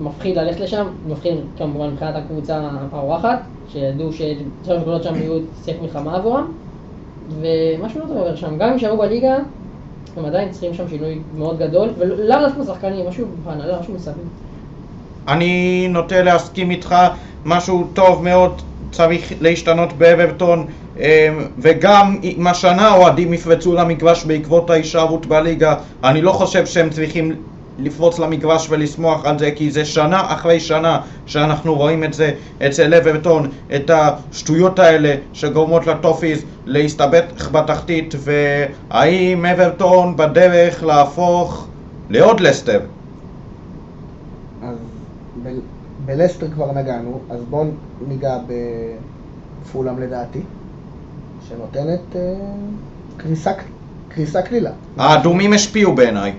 מפחיד ללכת לשם, מפחיד כמובן מבחינת הקבוצה האורחת, שידעו ששלוש נקודות שם יהיו שיח מלחמה עבורם, ומשהו לא טוב עובר שם, גם אם יישארו בליגה, הם עדיין צריכים שם שינוי מאוד גדול, ולאו דווקא שחקנים, משהו בהנהלה, משהו מסביב. אני נוטה להסכים איתך, משהו טוב מאוד צריך להשתנות באברטון אמ, וגם אם השנה אוהדים יפרצו למגרש בעקבות ההישארות בליגה אני לא חושב שהם צריכים לפרוץ למגרש ולשמוח על זה כי זה שנה אחרי שנה שאנחנו רואים את זה אצל אברטון את השטויות האלה שגורמות לטופיז להסתבך בתחתית והאם אברטון בדרך להפוך לעוד לסטר? אז ב- בלסטר כבר נגענו, אז בואו ניגע בפולאם לדעתי, שנותנת אה, קריסה, קריסה קלילה. האדומים השפיעו בעיניי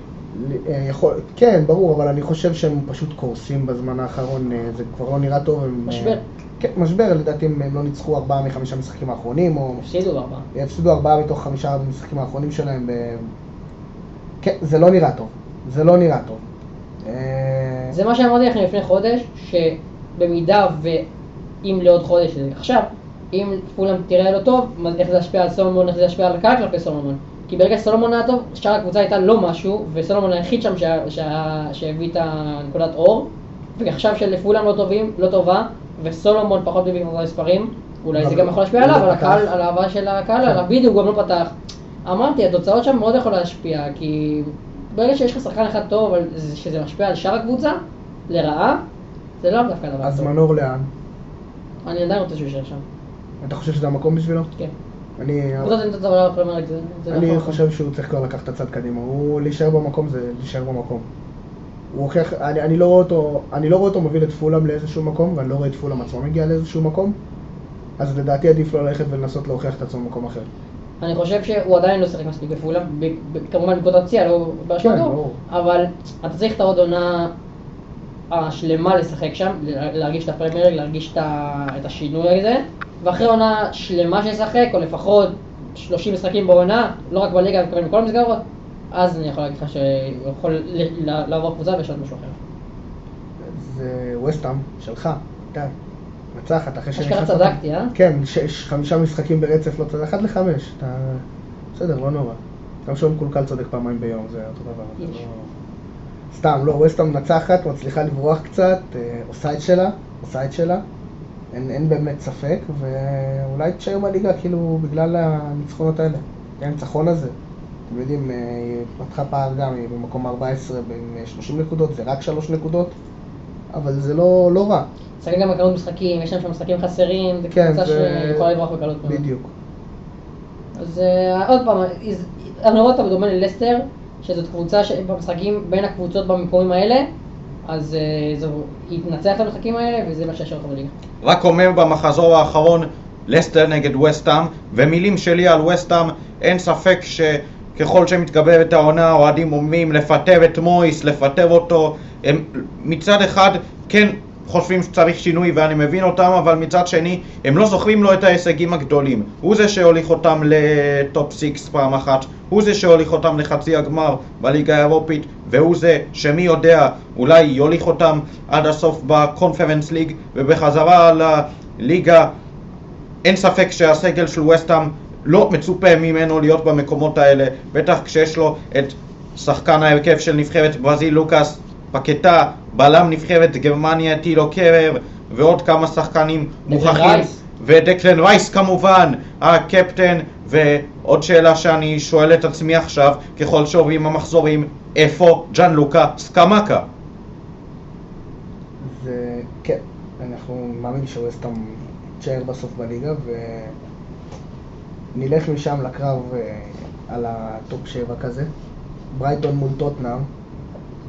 יכול, כן, ברור, אבל אני חושב שהם פשוט קורסים בזמן האחרון, אה, זה כבר לא נראה טוב. הם, אה, משבר. כן, משבר, לדעתי הם לא ניצחו ארבעה מחמישה משחקים האחרונים, או הפסידו בארבעה. הפסידו ארבעה מתוך חמישה המשחקים האחרונים שלהם. ב... כן, זה לא נראה טוב. זה לא נראה טוב. אה, זה מה שאמרתי לכם לפני חודש, שבמידה ואם לעוד חודש, זה עכשיו, אם פולאם תראה לא טוב, איך זה ישפיע על סולומון, איך זה ישפיע על הקהל כלפי סולומון. כי ברגע שסולומון היה טוב, שאר הקבוצה הייתה לא משהו, וסולומון היחיד שם שה- שה- שהביא את הנקודת אור, ועכשיו שלפולאם לא טובים, לא טובה, וסולומון פחות מביא את המספרים, אולי זה גם יכול להשפיע עליו, לא על הקהל, פתח. על האהבה של הקהל, כן. עליו, בדיוק, הוא גם לא פתח. אמרתי, התוצאות שם מאוד יכולות להשפיע, כי ברגע שיש לך שחקן אחד טוב, שזה משפיע על שאר הקבוצה, לרעה, זה לא דווקא דבר אז טוב. מנור לאן? אני עדיין רוצה שהוא יישאר שם. אתה חושב שזה המקום בשבילו? כן. אני, לא אני יכול חושב שהוא צריך כבר לקחת את הצד קדימה. הוא להישאר במקום זה להישאר במקום. הוא הוכיח, אני, אני, לא רואה אותו, אני לא רואה אותו מוביל את פולאם לאיזשהו מקום, ואני לא רואה את פולאם עצמו מגיע לאיזשהו מקום, אז לדעתי עדיף לו ללכת ולנסות להוכיח את עצמו במקום אחר. אני חושב שהוא עדיין לא שיחק מספיק בפולאם, כמובן בנקודת פציעה, לא כן, באשמתו, ברור. אבל אתה צריך את העוד עונה השלמה לשחק שם, לה- להרגיש את הפרמייר להרגיש את השינוי הזה, ואחרי עונה שלמה שישחק, או לפחות 30 משחקים בעונה, לא רק בליגה, אני מתכוון בכל המסגרות, אז אני יכול להגיד לך שהוא יכול לעבור קבוצה ולשנות משהו אחר. זה וסטאם שלך, די. מנצחת אחרי אשכרה שנכנסת- צדקתי, אה? כן, שש, חמישה משחקים ברצף לא צודק, אחד לחמש, אתה... בסדר, לא נורא. גם שון קולקל צודק פעמיים ביום, זה אותו דבר. לא... סתם, לא, וסטאם מנצחת, מצליחה לברוח קצת, אה, עושה את שלה, עושה את שלה. אין, אין באמת ספק, ואולי תשאר בליגה כאילו בגלל הניצחונות האלה. הניצחון הזה. אתם יודעים, אה, היא פתחה פער גם, היא במקום 14 עם אה, 30 נקודות, זה רק 3 נקודות, אבל זה לא, לא רע. משחקים גם בכמות משחקים, יש להם שם משחקים חסרים, זה כן, קבוצה זה- שיכולה לברוח בקלות. בדיוק. אז אה, עוד פעם, אני רואה אותה בדומה ללסטר, שזאת קבוצה שבמשחקים בין הקבוצות במקומים האלה, אז אה, זו, היא תנצח את המשחקים האלה, וזה מה שישאר אותה בליגה. רק אומר במחזור האחרון לסטר נגד וסטאם ומילים שלי על וסטאם אין ספק שככל שמתגברת העונה האוהדים אומרים לפטר את מויס, לפטר אותו הם מצד אחד כן חושבים שצריך שינוי ואני מבין אותם אבל מצד שני הם לא זוכרים לו את ההישגים הגדולים. הוא זה שהוליך אותם לטופ 6 פעם אחת הוא זה שהוליך אותם לחצי הגמר בליגה האירופית והוא זה שמי יודע אולי יוליך אותם עד הסוף בקונפרנס ליג ובחזרה לליגה. אין ספק שהסגל של וסטהאם לא מצופה ממנו להיות במקומות האלה בטח כשיש לו את שחקן ההרכב של נבחרת ברזיל לוקאס פקטה, בלם נבחרת גרמניה טילו קרר ועוד כמה שחקנים מוכחים. ודקלן רייס כמובן, הקפטן ועוד שאלה שאני שואל את עצמי עכשיו ככל שעוברים המחזורים איפה ג'אן לוקה סקמקה? זה, כן, אנחנו מאמין שווסטהאם תישאר בסוף בליגה ונלך משם לקרב אה, על הטופ 7 כזה. ברייטון מול טוטנאם,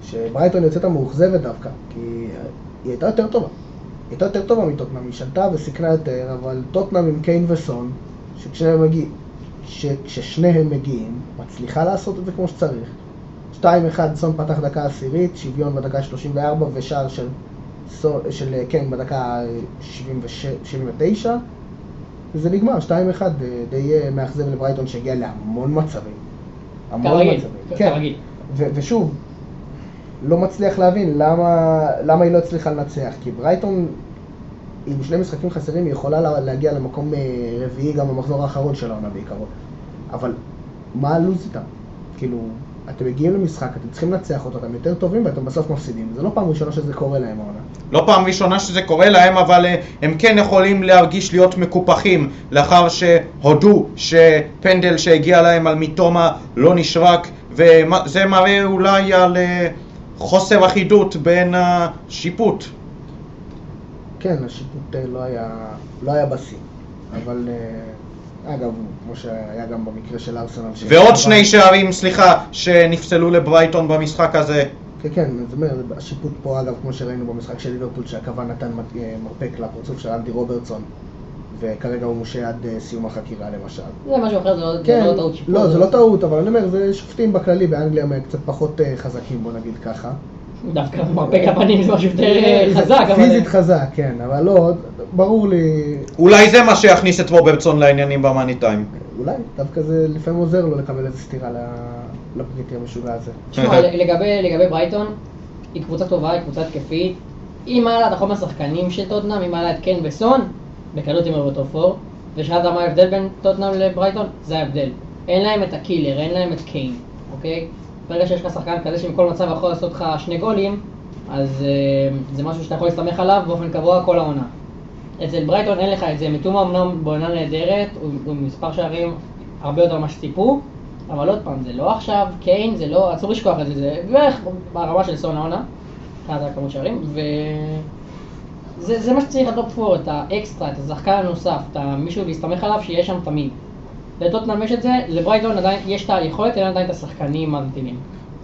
שברייטון יוצאת המאוכזבת דווקא, כי היא הייתה יותר טובה. היא הייתה יותר טובה מטוטנאם, היא שלטה וסיכנה יותר, אבל טוטנאם עם קיין וסון, שכשהם מגיעים, שכששניהם מגיעים, מצליחה לעשות את זה כמו שצריך. 2-1 סון פתח דקה עשירית, שוויון בדקה 34 ושער של, סו- של כן בדקה 76 79 וזה נגמר 2-1 די- אה, מאכזב לברייטון שהגיע להמון מצבים. המון כרגיל, מצבים. כן. כרגיל. ו- ושוב, לא מצליח להבין למה, למה היא לא הצליחה לנצח, כי ברייטון עם שני משחקים חסרים היא יכולה לה- להגיע למקום אה, רביעי גם במחזור האחרון של העונה בעיקרון. אבל מה הלו"ז איתם? כאילו, אתם מגיעים למשחק, אתם צריכים לנצח אותו, אתם יותר טובים ואתם בסוף מפסידים. זה לא פעם ראשונה שזה קורה להם העונה. לא פעם ראשונה שזה קורה להם, אבל אה, הם כן יכולים להרגיש להיות מקופחים לאחר שהודו שפנדל שהגיע להם על מתומה לא נשרק, וזה מראה אולי על אה, חוסר אחידות בין השיפוט. כן, השיפוט אה, לא היה, לא היה בשיא, אבל אה, אגב, כמו שהיה גם במקרה של ארסנל. ועוד שני שערים, סליחה, שנפסלו לברייטון במשחק הזה. כן, כן, זאת אומרת, השיפוט פה אגב, כמו שראינו במשחק של ליברפול, שהכוון נתן אה, מרפק לפרצוף של אנדי רוברטסון, וכרגע הוא מושעה עד אה, סיום החקירה למשל. זה משהו אחר, זה לא- זה כן, לא טעות שיפוט. לא, זה לא טעות, אבל אני אומר, זה שופטים בכללי באנגליה הם קצת פחות אה, חזקים, בוא נגיד ככה. דווקא מרפק הפנים זה משהו יותר אה, חזק. פיזית חזק, כן, אבל לא, ברור לי, אולי זה מה שיכניס את רוברטסון לעניינים במאני טיים. אולי, דווקא זה לפעמים עוזר לו לקבל איזה סטירה ל- לבריטי המשוגע הזה. תשמע, לגבי, ברייטון, היא קבוצה טובה, היא קבוצה התקפית. אם היה לה את החומר השחקנים של טוטנאם, אם היה לה את קיין וסון, בקלות היו בטופ 4. ושאלת מה ההבדל בין טוטנאם לברייטון? זה ההבדל. אין להם את ה killer, אין להם את קיין, אוקיי? ברגע שיש לך שחקן כזה שמכל מצב יכול לעשות לך שני גולים, אז אה, זה משהו שאתה יכול להסתמך עליו באופן קבוע כל העונה. אצל ברייטון אין לך את זה, מיטומה אמנם בעונה נהדרת, הוא עם מספר שערים הרבה יותר ממה שציפו, אבל עוד פעם, זה לא עכשיו, קיין, זה לא, אסור לשכוח את זה, זה בערך ברמה של סון העונה, מבחינת הכמות שערים, וזה זה מה שצריך 4, את האקסטרה, את השחקן הנוסף, את מישהו להסתמך עליו שיהיה שם תמיד. לטוטנאם יש את זה, לברייטון עדיין יש את היכולת, אין עדיין את השחקנים המתאימים.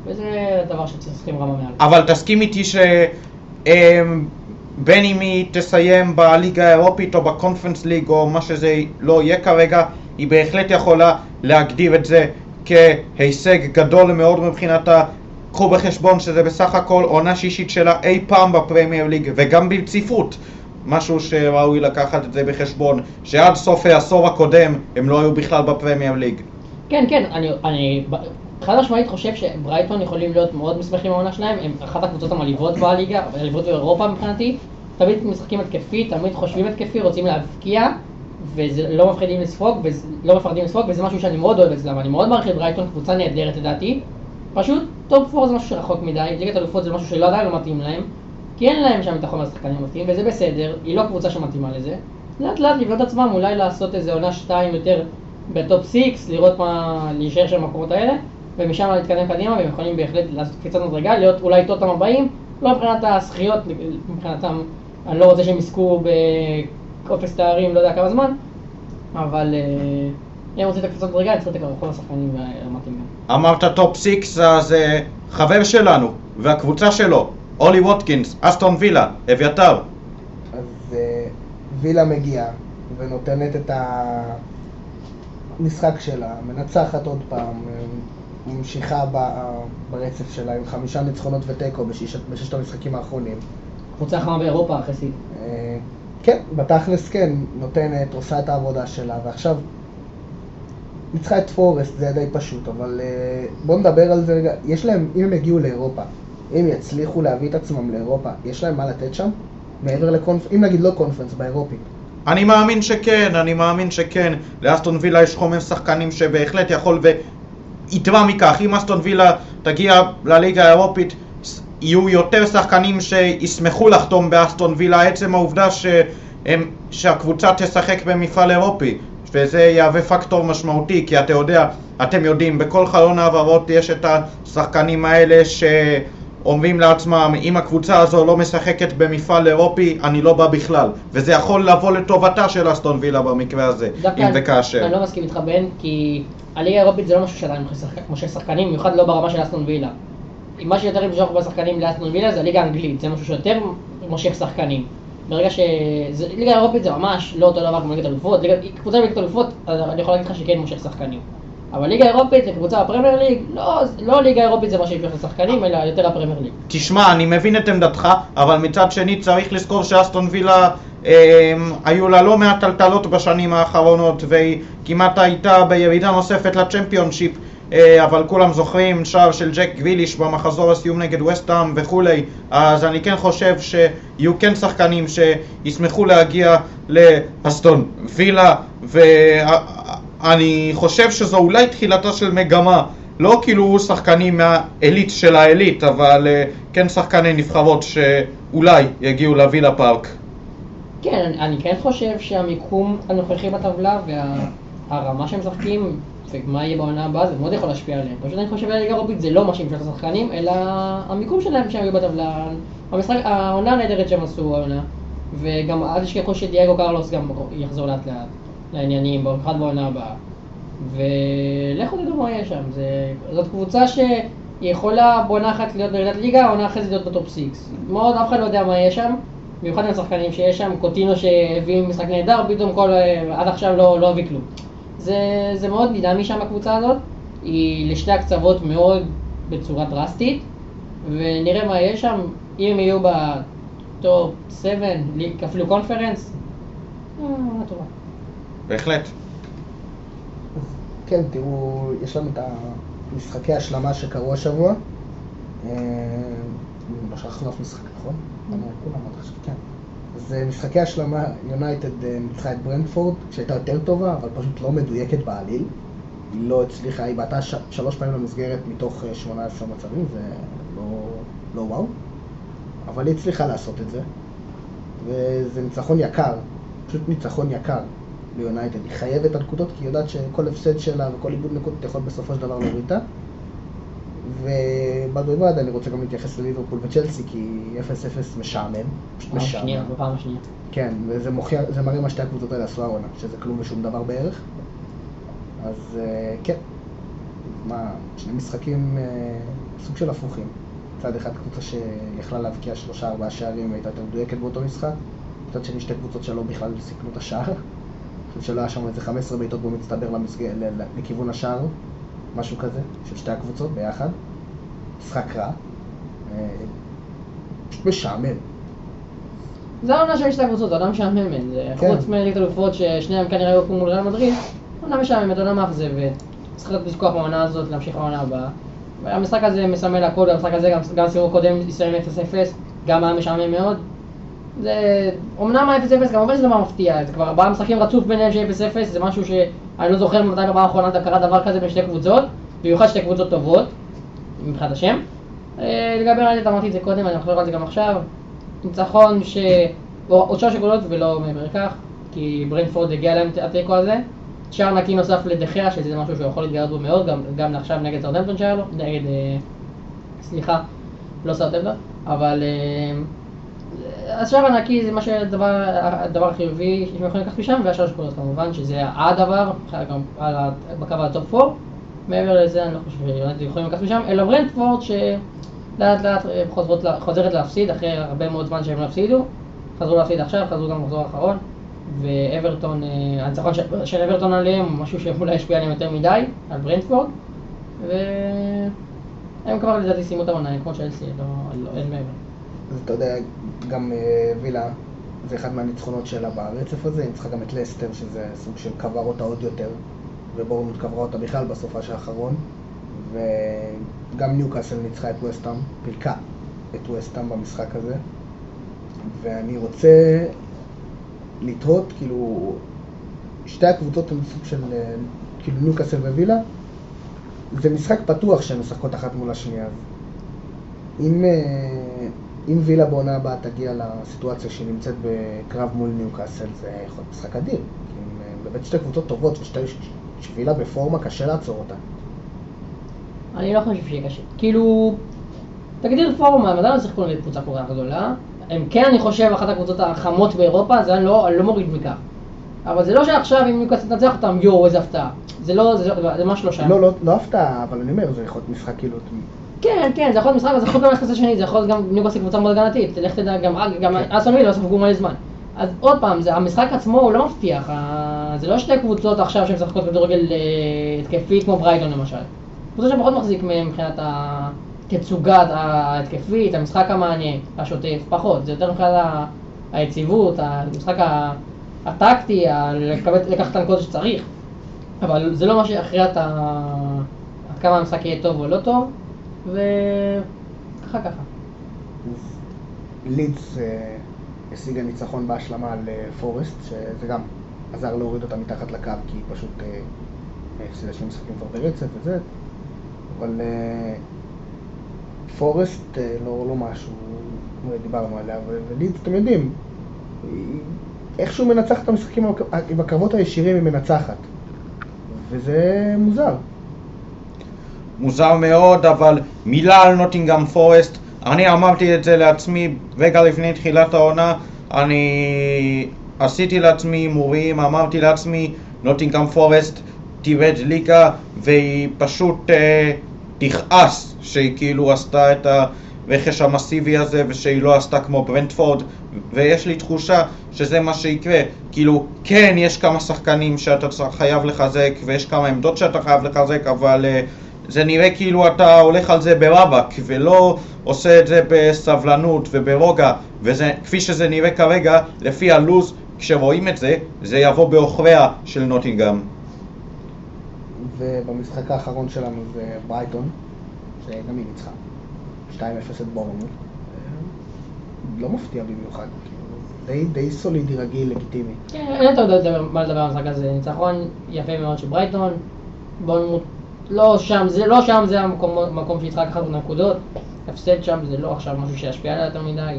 וזה דבר שצריכים רמה מעל. אבל תסכים איתי שבין אם היא תסיים בליגה האירופית או בקונפרנס ליג או מה שזה לא יהיה כרגע, היא בהחלט יכולה להגדיר את זה כהישג גדול מאוד מבחינתה. קחו בחשבון שזה בסך הכל עונה שישית שלה אי פעם בפרמייר ליג וגם ברציפות. משהו שראוי לקחת את זה בחשבון, שעד סוף העשור הקודם הם לא היו בכלל בפרמייר ליג. כן, כן, אני, אני חד משמעית חושב שברייטון יכולים להיות מאוד משמחים מהעונה שלהם, הם אחת הקבוצות המעליבות בליגה, המעליבות באירופה מבחינתי, תמיד משחקים התקפי, תמיד חושבים התקפי, רוצים להבקיע, וזה לא מפחידים לספוג, לא מפחדים לספוג, וזה משהו שאני מאוד אוהב אצלם, אני מאוד מעריך את ברייטון, קבוצה נהדרת לדעתי, פשוט טופ 4 זה משהו שרחוק מדי, ליגת אלופות זה משהו שלא עדיין לא מתאים להם, כי אין להם שם את החומר השחקנים המתאים, וזה בסדר, היא לא קבוצה שמתאימה לזה. לאט לאט לבנות עצמם, אולי לעשות איזה עונה שתיים יותר בטופ 6, לראות מה, להישאר שם במקומות האלה, ומשם להתקדם קדימה, והם יכולים בהחלט לעשות קפיצת מדרגה, להיות אולי טוטנאם הבאים, לא מבחינת הזכיות, מבחינתם, אני לא רוצה שהם יזכו באופס תארים, לא יודע כמה זמן, אבל אה, הם רוצים את הקפיצת מדרגה, הם צריכים את כל השחקנים המתאימים. אמרת טופ 6, אז אה, חבר שלנו והקבוצה שלו, אולי ווטקינס, אסטון וילה, אביתר. אז אה, וילה מגיעה ונותנת את המשחק שלה, מנצחת עוד פעם, אה, ממשיכה ברצף שלה עם חמישה ניצחונות ותיקו בששת המשחקים האחרונים. קבוצה חמה באירופה, אחרי. אה, כן, בתכלס כן, נותנת, עושה את העבודה שלה, ועכשיו ניצחה את פורסט, זה די פשוט, אבל אה, בואו נדבר על זה רגע, יש להם, אם הם יגיעו לאירופה, אם יצליחו להביא את עצמם לאירופה, יש להם מה לתת שם? מעבר לקונפרנס, אם נגיד לא קונפרנס, באירופית. אני מאמין שכן, אני מאמין שכן. לאסטון וילה יש חומר שחקנים שבהחלט יכול ויתרה מכך, אם אסטון וילה תגיע לליגה האירופית, יהיו יותר שחקנים שישמחו לחתום באסטון וילה, עצם העובדה שהם, שהקבוצה תשחק במפעל אירופי. וזה יהווה פקטור משמעותי, כי אתה יודע, אתם יודעים, בכל חלון העברות יש את השחקנים האלה שאומרים לעצמם, אם הקבוצה הזו לא משחקת במפעל אירופי, אני לא בא בכלל. וזה יכול לבוא לטובתה של אסטון וילה במקרה הזה, דווקא אם וכאשר. אני לא מסכים איתך בן, כי הליגה האירופית זה לא משהו שעדיין מושך- מושך שחקנים, במיוחד לא ברמה של אסטון וילה. מה שיותר ימשוך בשחקנים לאסטון וילה זה הליגה האנגלית, זה משהו שיותר מושך שחקנים. ברגע ש... ליגה אירופית זה ממש לא אותו דבר כמו ליגת אלופות, קבוצה בליגת אלופות, אני יכול להגיד לך שכן מושך שחקנים. אבל ליגה אירופית לקבוצה בפרמייר ליג, לא, לא ליגה אירופית זה מה שימשוך לשחקנים, אלא יותר הפרמייר ליג. תשמע, אני מבין את עמדתך, אבל מצד שני צריך לזכור שאסטון וילה אה, היו לה לא מעט טלטלות בשנים האחרונות והיא כמעט הייתה בירידה נוספת לצ'מפיונשיפ אבל כולם זוכרים שער של ג'ק גביליש במחזור הסיום נגד וסטהאם וכולי אז אני כן חושב שיהיו כן שחקנים שישמחו להגיע לאסטון וילה ואני חושב שזו אולי תחילתה של מגמה לא כאילו שחקנים מהעילית של העילית, אבל אה, כן שחקני נבחרות שאולי יגיעו לווילה פארק. כן, אני כן חושב שהמיקום הנוכחי בטבלה והרמה שהם משחקים ומה יהיה בעונה הבאה זה מאוד יכול להשפיע עליהם. פשוט אני חושב שהליגה האירופית זה לא מה שימשוך את השחקנים, אלא המיקום שלהם שהם היו בטבלה, העונה הנהדרת שהם עשו העונה, וגם אל תשכחו שדייגו קרלוס גם יחזור לאט לאט לעניינים, במיוחד בעונה הבאה. ולכו תדעו מה יהיה שם, זה, זאת קבוצה שיכולה בעונה אחת להיות בירידת ליגה, עונה אחרי זה להיות ב top six. מאוד, אף אחד לא יודע מה יהיה שם, במיוחד עם השחקנים שיש שם, קוטינו שהביא משחק נהדר, פתאום כל, עד עכשיו לא, לא הביא כלום. זה, זה מאוד דינמי שם הקבוצה הזאת, היא לשתי הקצוות מאוד בצורה דרסטית, ונראה מה יהיה שם, אם הם יהיו בטופ 7, אפילו קונפרנס, אה, עונה טובה. בהחלט. כן, תראו, יש לנו את המשחקי השלמה שקרו השבוע. אה, לא שכחנו אף משחק, נכון? אמרנו כולם עד עכשיו, כן. אז אה, משחקי השלמה, יונייטד אה, ניצחה את ברנדפורד, שהייתה יותר טובה, אבל פשוט לא מדויקת בעליל. היא לא הצליחה, היא בעטה שלוש פעמים למסגרת מתוך אה, 18 מצבים, זה לא, לא וואו. אבל היא הצליחה לעשות את זה. וזה ניצחון יקר, פשוט ניצחון יקר ליונייטד. היא חייבת את הנקודות, כי היא יודעת שכל הפסד שלה וכל איבוד נקודות יכול בסופו של דבר להוריד אותה. ובד בבד אני רוצה גם להתייחס לליברפול וצ'לסי, כי 0-0 משעמם. פשוט פעם שנייה, משעמם. בפעם השנייה. כן, וזה מוכיח, זה מראה מה שתי הקבוצות האלה עשו העונה, שזה כלום ושום דבר בערך. אז אה, כן, מה, שני משחקים אה, סוג של הפוכים. מצד אחד קבוצה שיכלה להבקיע שלושה ארבעה שערים והייתה יותר מדויקת באותו משחק, מצד שני שתי קבוצות שלא בכלל סיכנו את השער. אני חושב שלא היה שם איזה 15 בעיטות במצטבר למסג... לכיוון השער, משהו כזה, של שתי הקבוצות ביחד. משחק רע. אה, פשוט משעמם. זה העונה של שתי הקבוצות, עונה משעממת. כן. חוץ מליגת אלופות ששניהם כנראה היו מול ריאל מדריד, עונה משעממת, עונה מאכזבת. צריך להיות לזכוח בעונה הזאת, להמשיך בעונה הבאה. והמשחק הזה מסמל הכל, המשחק הזה גם גם סיבוב קודם הסתיים 0-0, גם היה משעמם מאוד. זה, אמנם ה-0-0 כמובן שזה דבר מפתיע, זה כבר ארבעה משחקים רצוף ביניהם של 0-0, זה משהו שאני לא זוכר מתי בפעם האחרונה קרה דבר כזה בין שתי קבוצות, במיוחד שתי קבוצות טובות, מבחינת השם. אה, לגבי רעיית אמרתי את זה קודם, אני אחזור על זה גם עכשיו. ניצחון ש... עוד שלוש נקודות ולא מעבר לכך, כי ברנפורד הגיע להם התיקו הזה. שער נקי נוסף לדחיה, שזה משהו שהוא יכול להתגרד בו מאוד, גם, גם עכשיו נגד סרטמפטון שהיה לו, נגד, אה, סליחה, לא סרטמפטון, אבל אה, השער הנקי זה מה שהדבר הדבר החיובי שהם יכולים לקחת משם, והשלוש נקודות כמובן, שזה הדבר, גם על בקו ה top 4. מעבר לזה אני לא חושב שיונייטד יכולים לקחת משם, אלא ברנטפורד שלאט לאט אה, חוזרות, חוזרת להפסיד אחרי הרבה מאוד זמן שהם לא הפסידו, חזרו להפסיד עכשיו, חזרו גם במחזור האחרון, ואברטון, אה, הניצחון של, אברטון עליהם משהו שאולי ישפיע עליהם יותר מדי, על ברנטפורד, והם כבר לדעתי סיימו את העונה, כמו צ'לסי, לא, לא, אין מעבר. אז אתה יודע, גם אה, וילה זה אחד מהניצחונות שלה ברצף הזה, היא ניצחה גם את לסטר, שזה סוג של קבר אותה עוד יותר, ובורנות קברה אותה בכלל בסופה האחרון, וגם ניוקאסל ניצחה את וסטאם, פילקה את וסטאם במשחק הזה, ואני רוצה לתהות, כאילו, שתי הקבוצות הן סוג של, אה, כאילו ניוקאסל ווילה, זה משחק פתוח שהן משחקות אחת מול השנייה, אם, אה, אם וילה בעונה הבאה תגיע לסיטואציה שהיא נמצאת בקרב מול ניוקאסל, זה יכול להיות משחק אדיר. אה, באמת שתי קבוצות טובות, ושתי שווילה בפורמה, קשה לעצור אותה. אני לא חושב שיהיה קשה. כאילו, תגדיר פורמה, מתי לא שיחקו נגד קבוצה כל כך גדולה? הם כן, אני חושב, אחת הקבוצות החמות באירופה, זה אני לא, אני לא מוריד מכך. אבל זה לא שעכשיו אם ניוקאסל תנצח אותם, יואו, איזה הפתעה. זה לא, זה, זה ממש לא שם. לא, לא, לא הפתעה, אבל אני אומר, זה יכול להיות משחק כאילו כן, כן, זה יכול להיות משחק, זה יכול להיות גם ללכת לצד שני, זה יכול להיות גם ניוקאסל קבוצה מאוד הגנתית, לך תדע, גם כן. אסון וילה לא ספגו מלא זמן. אז עוד פעם, זה- המשחק עצמו הוא לא מבטיח, זה לא שתי קבוצות עכשיו שמשחקות כדורגל אה, התקפי כמו ברייטון למשל. קבוצה שפחות מחזיק מבחינת התצוגה ההתקפית, המשחק המעניין, השוטף, פחות, זה יותר מבחינת היציבות, המשחק הטקטי, לקחת את הנקודות שצריך. אבל זה לא מה שיכריע. עד כמה המשחק יהיה טוב או לא טוב, וככה ככה. לידס אה, השיגה ניצחון בהשלמה על אה, פורסט, שזה גם עזר להוריד אותה מתחת לקו, כי היא פשוט אה, הפסידה שני משחקים כבר ברצף וזה, אבל פורסט לא, לא משהו, דיברנו עליה, ולידס, אתם יודעים, איכשהו מנצחת את המשחקים עם הקרבות הישירים היא מנצחת, וזה מוזר. מוזר מאוד, אבל מילה על נוטינגאם פורסט. אני אמרתי את זה לעצמי רגע לפני תחילת העונה. אני עשיתי לעצמי הימורים, אמרתי לעצמי נוטינגאם פורסט תירד ליגה והיא פשוט אה, תכעס שהיא כאילו עשתה את הרכש המסיבי הזה ושהיא לא עשתה כמו ברנדפורד ויש לי תחושה שזה מה שיקרה כאילו כן יש כמה שחקנים שאתה חייב לחזק ויש כמה עמדות שאתה חייב לחזק אבל אה, זה נראה כאילו אתה הולך על זה ברבק ולא עושה את זה בסבלנות וברוגע וזה כפי שזה נראה כרגע לפי הלו"ז כשרואים את זה זה יבוא בעוכריה של נוטינגאם ובמשחק האחרון שלנו זה ברייטון, שגם היא ניצחה. 2-0 את בורנות. לא מפתיע במיוחד, כאילו, די, די סולידי, רגיל, לגיטימי. כן, אין יותר מה לדבר על המשחק הזה, ניצחון יפה מאוד של ברייטון, בורנמוט לא שם, זה לא שם, זה המקום מקום שהיא צריכה הנקודות, הפסד שם זה לא עכשיו משהו שישפיע עליה יותר מדי,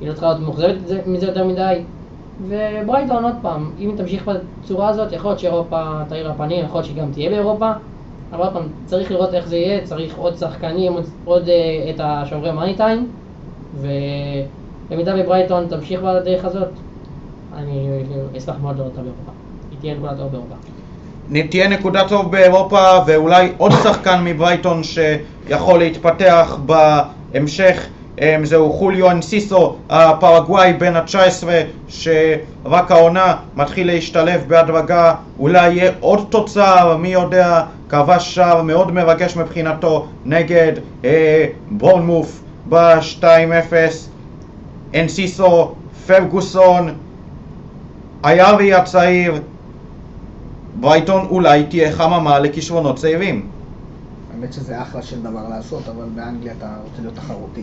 היא לא צריכה להיות מאוכזבת מזה- יותר מדי, וברייטון עוד פעם, אם היא תמשיך בצורה הזאת, יכול להיות שאירופה תאיר לה פנים, יכול להיות שהיא גם תהיה באירופה, אבל עוד פעם, צריך לראות איך זה יהיה, צריך עוד שחקנים, עוד, עוד אה, את השומרי מאני טיים, ובמידה וברייטון תמשיך בדרך הזאת, אני אשמח מאוד לראות אותה באירופה. היא תהיה נקודה טובה באירופה. תהיה נקודה טוב באירופה ואולי עוד שחקן מברייטון שיכול להתפתח בהמשך. אמ, זהו חוליו אנסיסו הפרגוואי בן ה-19 שרק העונה מתחיל להשתלב בהדרגה. אולי יהיה עוד תוצר מי יודע כבש שער מאוד מרגש מבחינתו נגד אה, בורנמוף ב-2-0 אנסיסו פרגוסון היארי הצעיר ברייטון אולי תהיה חממה לכישרונות צעירים. האמת שזה אחלה של דבר לעשות, אבל באנגליה אתה רוצה להיות תחרותי.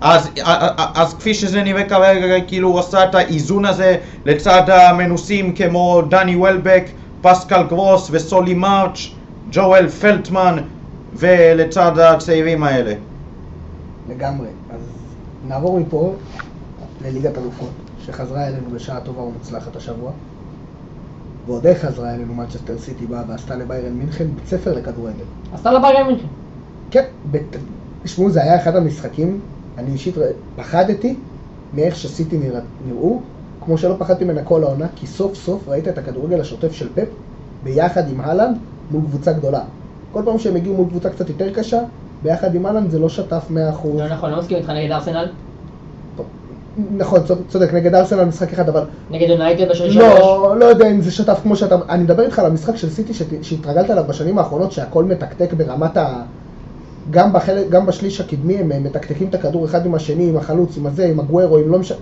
אז, אז כפי שזה נראה כרגע, כאילו הוא עשה את האיזון הזה לצד המנוסים כמו דני וולבק, פסקל גרוס וסולי מרץ', ג'ואל פלטמן ולצד הצעירים האלה. לגמרי. אז נעבור מפה לליגת אלופות, שחזרה אלינו בשעה טובה ומוצלחת השבוע. ועוד איך חזרה אלינו מצ'סטר סיטי באה ועשתה לביירן מינכן בית ספר לכדורגל. עשתה לה ביירן מינכן. כן. תשמעו, זה היה אחד המשחקים, אני אישית פחדתי מאיך שסיטי נרא... נראו, כמו שלא פחדתי ממנה כל העונה, כי סוף סוף ראית את הכדורגל השוטף של פפ ביחד עם אהלנד מול קבוצה גדולה. כל פעם שהם הגיעו מול קבוצה קצת יותר קשה, ביחד עם אהלנד זה לא שטף 100%. לא נכון, לא מסכים איתך נגד ארסנל, נכון, צודק, נגד ארסנל משחק אחד, אבל נגד יונייטד בשלוש שלוש. לא, לא יודע אם זה שטף כמו שאתה... אני מדבר איתך על המשחק של סיטי שהתרגלת עליו בשנים האחרונות, שהכל מתקתק ברמת ה... גם, בחלק, גם בשליש הקדמי הם הם מתקתקים את הכדור אחד עם השני, עם החלוץ, עם הזה, עם הגוורו, עם לא משנה...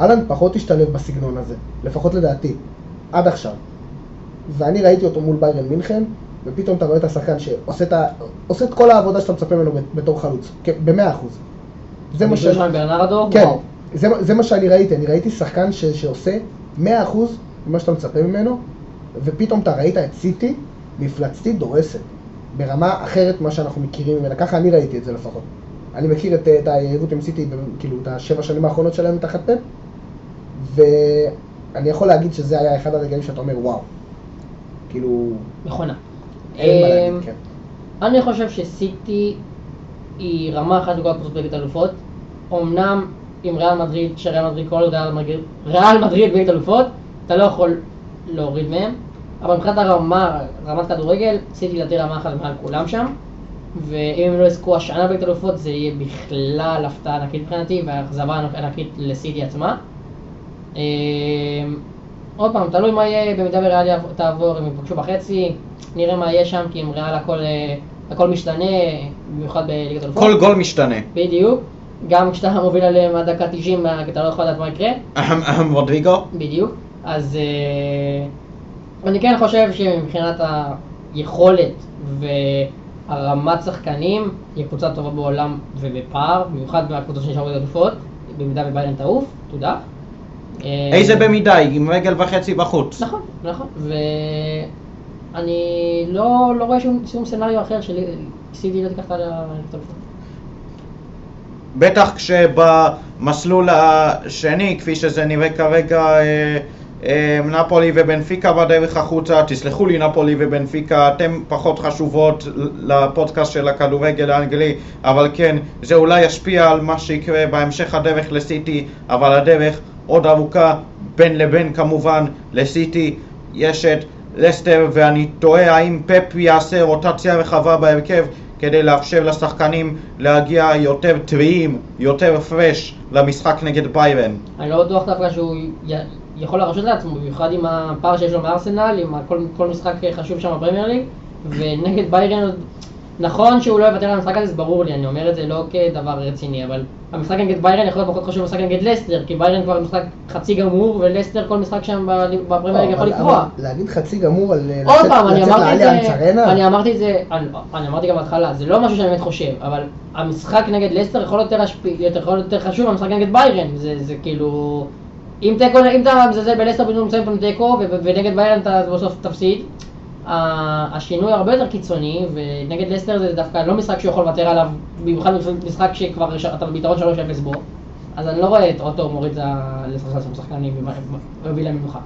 אהלן פחות השתלב בסגנון הזה, לפחות לדעתי, עד עכשיו. ואני ראיתי אותו מול ביירן מינכן, ופתאום אתה רואה את השחקן שעושה את, ה... את כל העבודה שאתה מצפה ממנו בתור חלוץ, במאה אחוז. זה מה. שם ברנרדו, כן, וואו. זה, זה מה שאני ראיתי, אני ראיתי שחקן ש, שעושה 100% ממה שאתה מצפה ממנו, ופתאום אתה ראית את סיטי מפלצתית דורסת, ברמה אחרת ממה שאנחנו מכירים ממנה, ככה אני ראיתי את זה לפחות. אני מכיר את, את היריבות עם סיטי, כאילו את השבע שנים האחרונות שלהם תחת פפ, ואני יכול להגיד שזה היה אחד הרגעים שאתה אומר וואו, כאילו, מכונה. אין מה אמ, להגיד, כן. אני חושב שסיטי היא רמה אחת הקבוצות בליגת אלופות. אמנם עם ריאל מדריד, שריאל מדריד, כל ריאל מדריד, ריאל מדריד בליגת אלופות, אתה לא יכול להוריד מהם, אבל מבחינת הרמה, רמת כדורגל, סיטי לדעתי רמה אחת מעל כולם שם. ואם הם לא יזכו השנה בליגת אלופות זה יהיה בכלל הפתעה ענקית מבחינתי והאכזבה ענקית לסיטי עצמה. אה, עוד פעם, תלוי מה יהיה במידה וריאל תעבור, הם יפגשו בחצי, נראה מה יהיה שם, כי עם ריאל הכל, אה, הכל משתנה, במיוחד בליגת אלופות. כל גול משתנה. בדיוק. גם כשאתה מוביל עליהם עד דקה 90, אתה לא יכול לדעת מה יקרה. אהם אהם רודריגו. בדיוק. אז אה, אני כן חושב שמבחינת היכולת והרמת שחקנים, היא קבוצה טובה בעולם ובפער, במיוחד מהקבוצות שנשארו בגדופות, במידה וביירן תעוף, תודה. אה, איזה במידה, היא עם רגל וחצי בחוץ. נכון, נכון. ואני לא, לא רואה שום, שום סצנריו אחר שסיטי לא תיקח את האליפות. בטח כשבמסלול השני, כפי שזה נראה כרגע, אה, אה, נפולי ובנפיקה בדרך החוצה, תסלחו לי נפולי ובנפיקה, אתם פחות חשובות לפודקאסט של הכדורגל האנגלי, אבל כן, זה אולי ישפיע על מה שיקרה בהמשך הדרך לסיטי, אבל הדרך עוד ארוכה, בין לבין כמובן, לסיטי יש את לסטר, ואני תוהה האם פפ יעשה רוטציה רחבה בהרכב כדי לאפשר לשחקנים להגיע יותר טריים, יותר פרש למשחק נגד ביירן. אני לא בטוח דווקא שהוא י- יכול להרשות לעצמו, במיוחד עם הפער שיש לו מארסנל, עם כל, כל משחק חשוב שם בפרמייר ליג, ונגד ביירן, עוד- נכון שהוא לא יוותר על המשחק הזה, זה ברור לי, אני אומר את זה לא כדבר רציני, אבל המשחק נגד ביירן יכול להיות פחות חשוב ממשחק נגד לסטר, כי ביירן כבר משחק חצי גמור, ולסטר כל משחק שם בפרמייר יכול. אבל להגיד חצי גמור על אה, עוד לצאת- פעם, אני אמרתי את זה? אני אמרתי את זה, אני אמרתי גם בהתחלה, זה לא משהו שאני באמת חושב, אבל המשחק נגד לסטר יכול להיות יותר חשוב מהמשחק נגד ביירן, זה כאילו, אם אתה מזלזל בלסטר פתאום מסיים פעם תיקו, ונגד ביירן אתה בסוף תפסיד, השינוי הרבה יותר קיצוני, ונגד לסטר זה דווקא לא משחק שהוא יכול לוותר עליו, במיוחד משחק שכבר אתה ביתרון 3-0 בו, אז אני לא רואה את אוטו מוריד ה- לשחקן שחקנים ומביא להם מנוחה.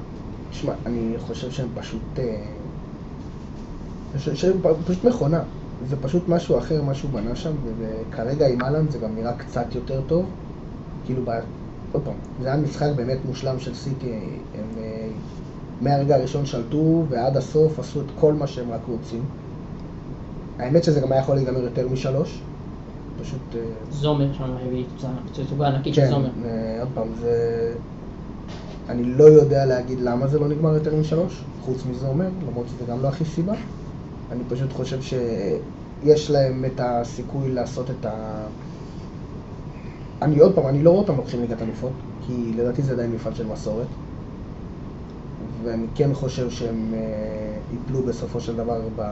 שמע, אני חושב שהם פשוט... אה, ש- שהם פשוט מכונה. זה פשוט משהו אחר, משהו בנה שם, וכרגע עם אהלן זה גם נראה קצת יותר טוב. כאילו. עוד פעם, זה היה משחק באמת מושלם של סיטי. הם אה, מהרגע הראשון שלטו ועד הסוף עשו את כל מה שהם רק רוצים. האמת שזה גם היה יכול להיגמר יותר משלוש. פשוט... אה, זומר שם הביא תצוגה ענקית של כן, זומר. אה, עוד פעם, זה... אני לא יודע להגיד למה זה לא נגמר יותר משלוש, חוץ מזה אומר, למרות שזה גם לא הכי סיבה. אני פשוט חושב שיש להם את הסיכוי לעשות את ה... אני עוד פעם, אני לא רואה אותם לוקחים ליגת אלופות, כי לדעתי זה עדיין מפעל של מסורת. ואני כן חושב שהם אה, ייפלו בסופו של דבר ב...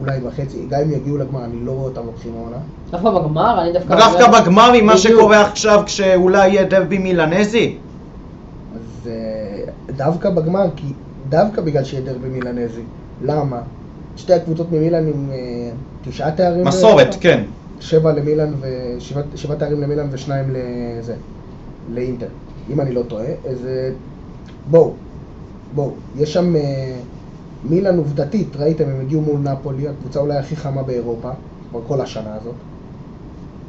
אולי בחצי, גם אם יגיעו לגמר, אני לא רואה אותם לוקחים העונה. דווקא בגמר, אני דווקא... דווקא בגמר עם מה. שקורה עכשיו כשאולי יהיה דרבי מילנזי? אז אה, דווקא בגמר, כי דווקא בגלל שיהיה דרבי מילנזי. למה? שתי הקבוצות ממילן עם אה, תשעה תארים. מסורת? כן. שבע למילן ושבעה שבעה תארים למילן ושניים לזה, לאינטר, אם אני לא טועה. אז אה, בואו, בואו, יש שם אה, מילן עובדתית, ראיתם, הם הגיעו מול נפולי, הקבוצה אולי הכי חמה באירופה, כבר כל השנה הזאת.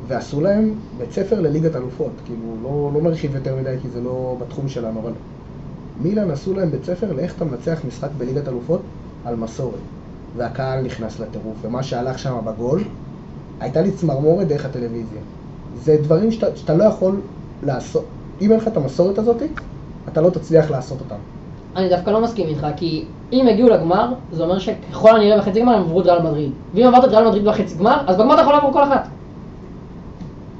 ועשו להם בית ספר לליגת אלופות, כאילו, לא, לא נרחיב יותר מדי כי זה לא בתחום שלנו, אבל מילאן עשו להם בית ספר לאיך אתה מנצח משחק בליגת אלופות על מסורת. והקהל נכנס לטירוף, ומה שהלך שם בגול, הייתה לי צמרמורת דרך הטלוויזיה. זה דברים שאתה, שאתה לא יכול לעשות, אם אין לך את המסורת הזאת, אתה לא תצליח לעשות אותם. אני דווקא לא מסכים איתך, כי אם יגיעו לגמר, זה אומר שככל הנראה בחצי גמר הם עברו את ריאל מדריד. ואם עברת את ריאל מדריד בחצי גמר, אז בגמר אתה יכול לעבור כל אחת.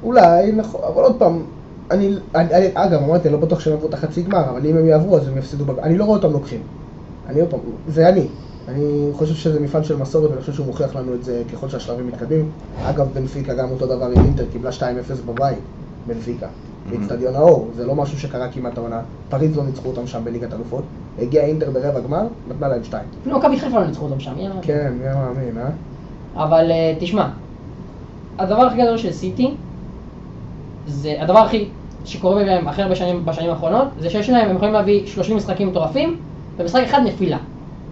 אולי, נכון, אבל עוד פעם, אני, אני, אני אגב, אמרתי, לא בטוח שהם יעברו את החצי גמר, אבל אם הם יעברו אז הם יפסידו בגמר. אני לא רואה אותם לוקחים. אני עוד פעם, זה אני. אני חושב שזה מפעל של מסורת, ואני חושב שהוא מוכיח לנו את זה ככל שהשלבים מתקדמים. אגב, בנפיקה גם אותו דבר עם אינטר, קיבלה 2-0 בבית, בנפיקה. באיצטדיון האור, זה לא משהו שקרה כמעט העונה. פריז לא ניצחו אותם שם בליגת אלופות. הגיע אינטר ברבע גמר, נתנה להם 2. אפילו מכבי חיפה לא ניצחו אותם שם, יאללה. כן, מי מאמין, אה? אבל אה, תשמע, הדבר הכי גדול של סיטי, זה הדבר הכי שקורה בהם הכי הרבה שנים בשנים האחרונות, זה שיש להם, הם יכולים להביא 30 משחקים מטורפים, ומשחק אחד נפילה.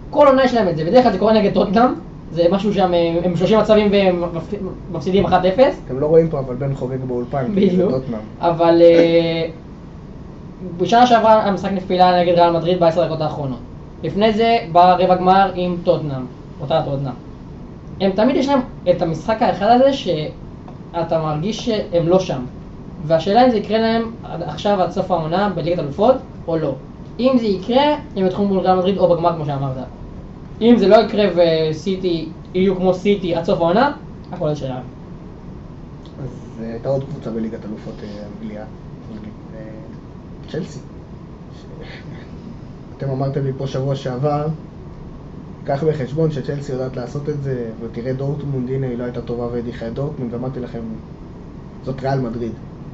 כל עונה יש להם את זה, בדרך כלל זה קורה נגד טוטנאם, זה משהו שם, אה, הם 30 מצבים והם מפ- מפסידים 1-0, אתם לא רואים פה, אבל בן חוגג באולפן, בדיוק. אבל אה, בשנה שעברה המשחק נפילה נגד ריאל מדריד בעשר דקות האחרונות. לפני זה בא רבע גמר עם טוטנאם, אותה טוטנאם. הם תמיד יש להם את המשחק האחד הזה שאתה מרגיש שהם לא שם. והשאלה אם זה יקרה להם עכשיו עד סוף העונה בליגת אלופות או לא. אם זה יקרה, הם יתחילו מול ריאל מדריד או בגמר כמו שאמרת. אם זה לא יקרה וסיטי יהיו כמו סיטי עד סוף העונה, הכל זה שלהם. אז אה, הייתה עוד קבוצה בליגת אלופות אה, אנגליה, אה, צ'לסי. אתם אמרתם לי פה שבוע שעבר, קח בחשבון שצ'לסי יודעת לעשות את זה, ותראה דורטמונד, הנה היא לא הייתה טובה והדיחה את דורטמונד, ואמרתי לכם, זאת ריאל מדריד,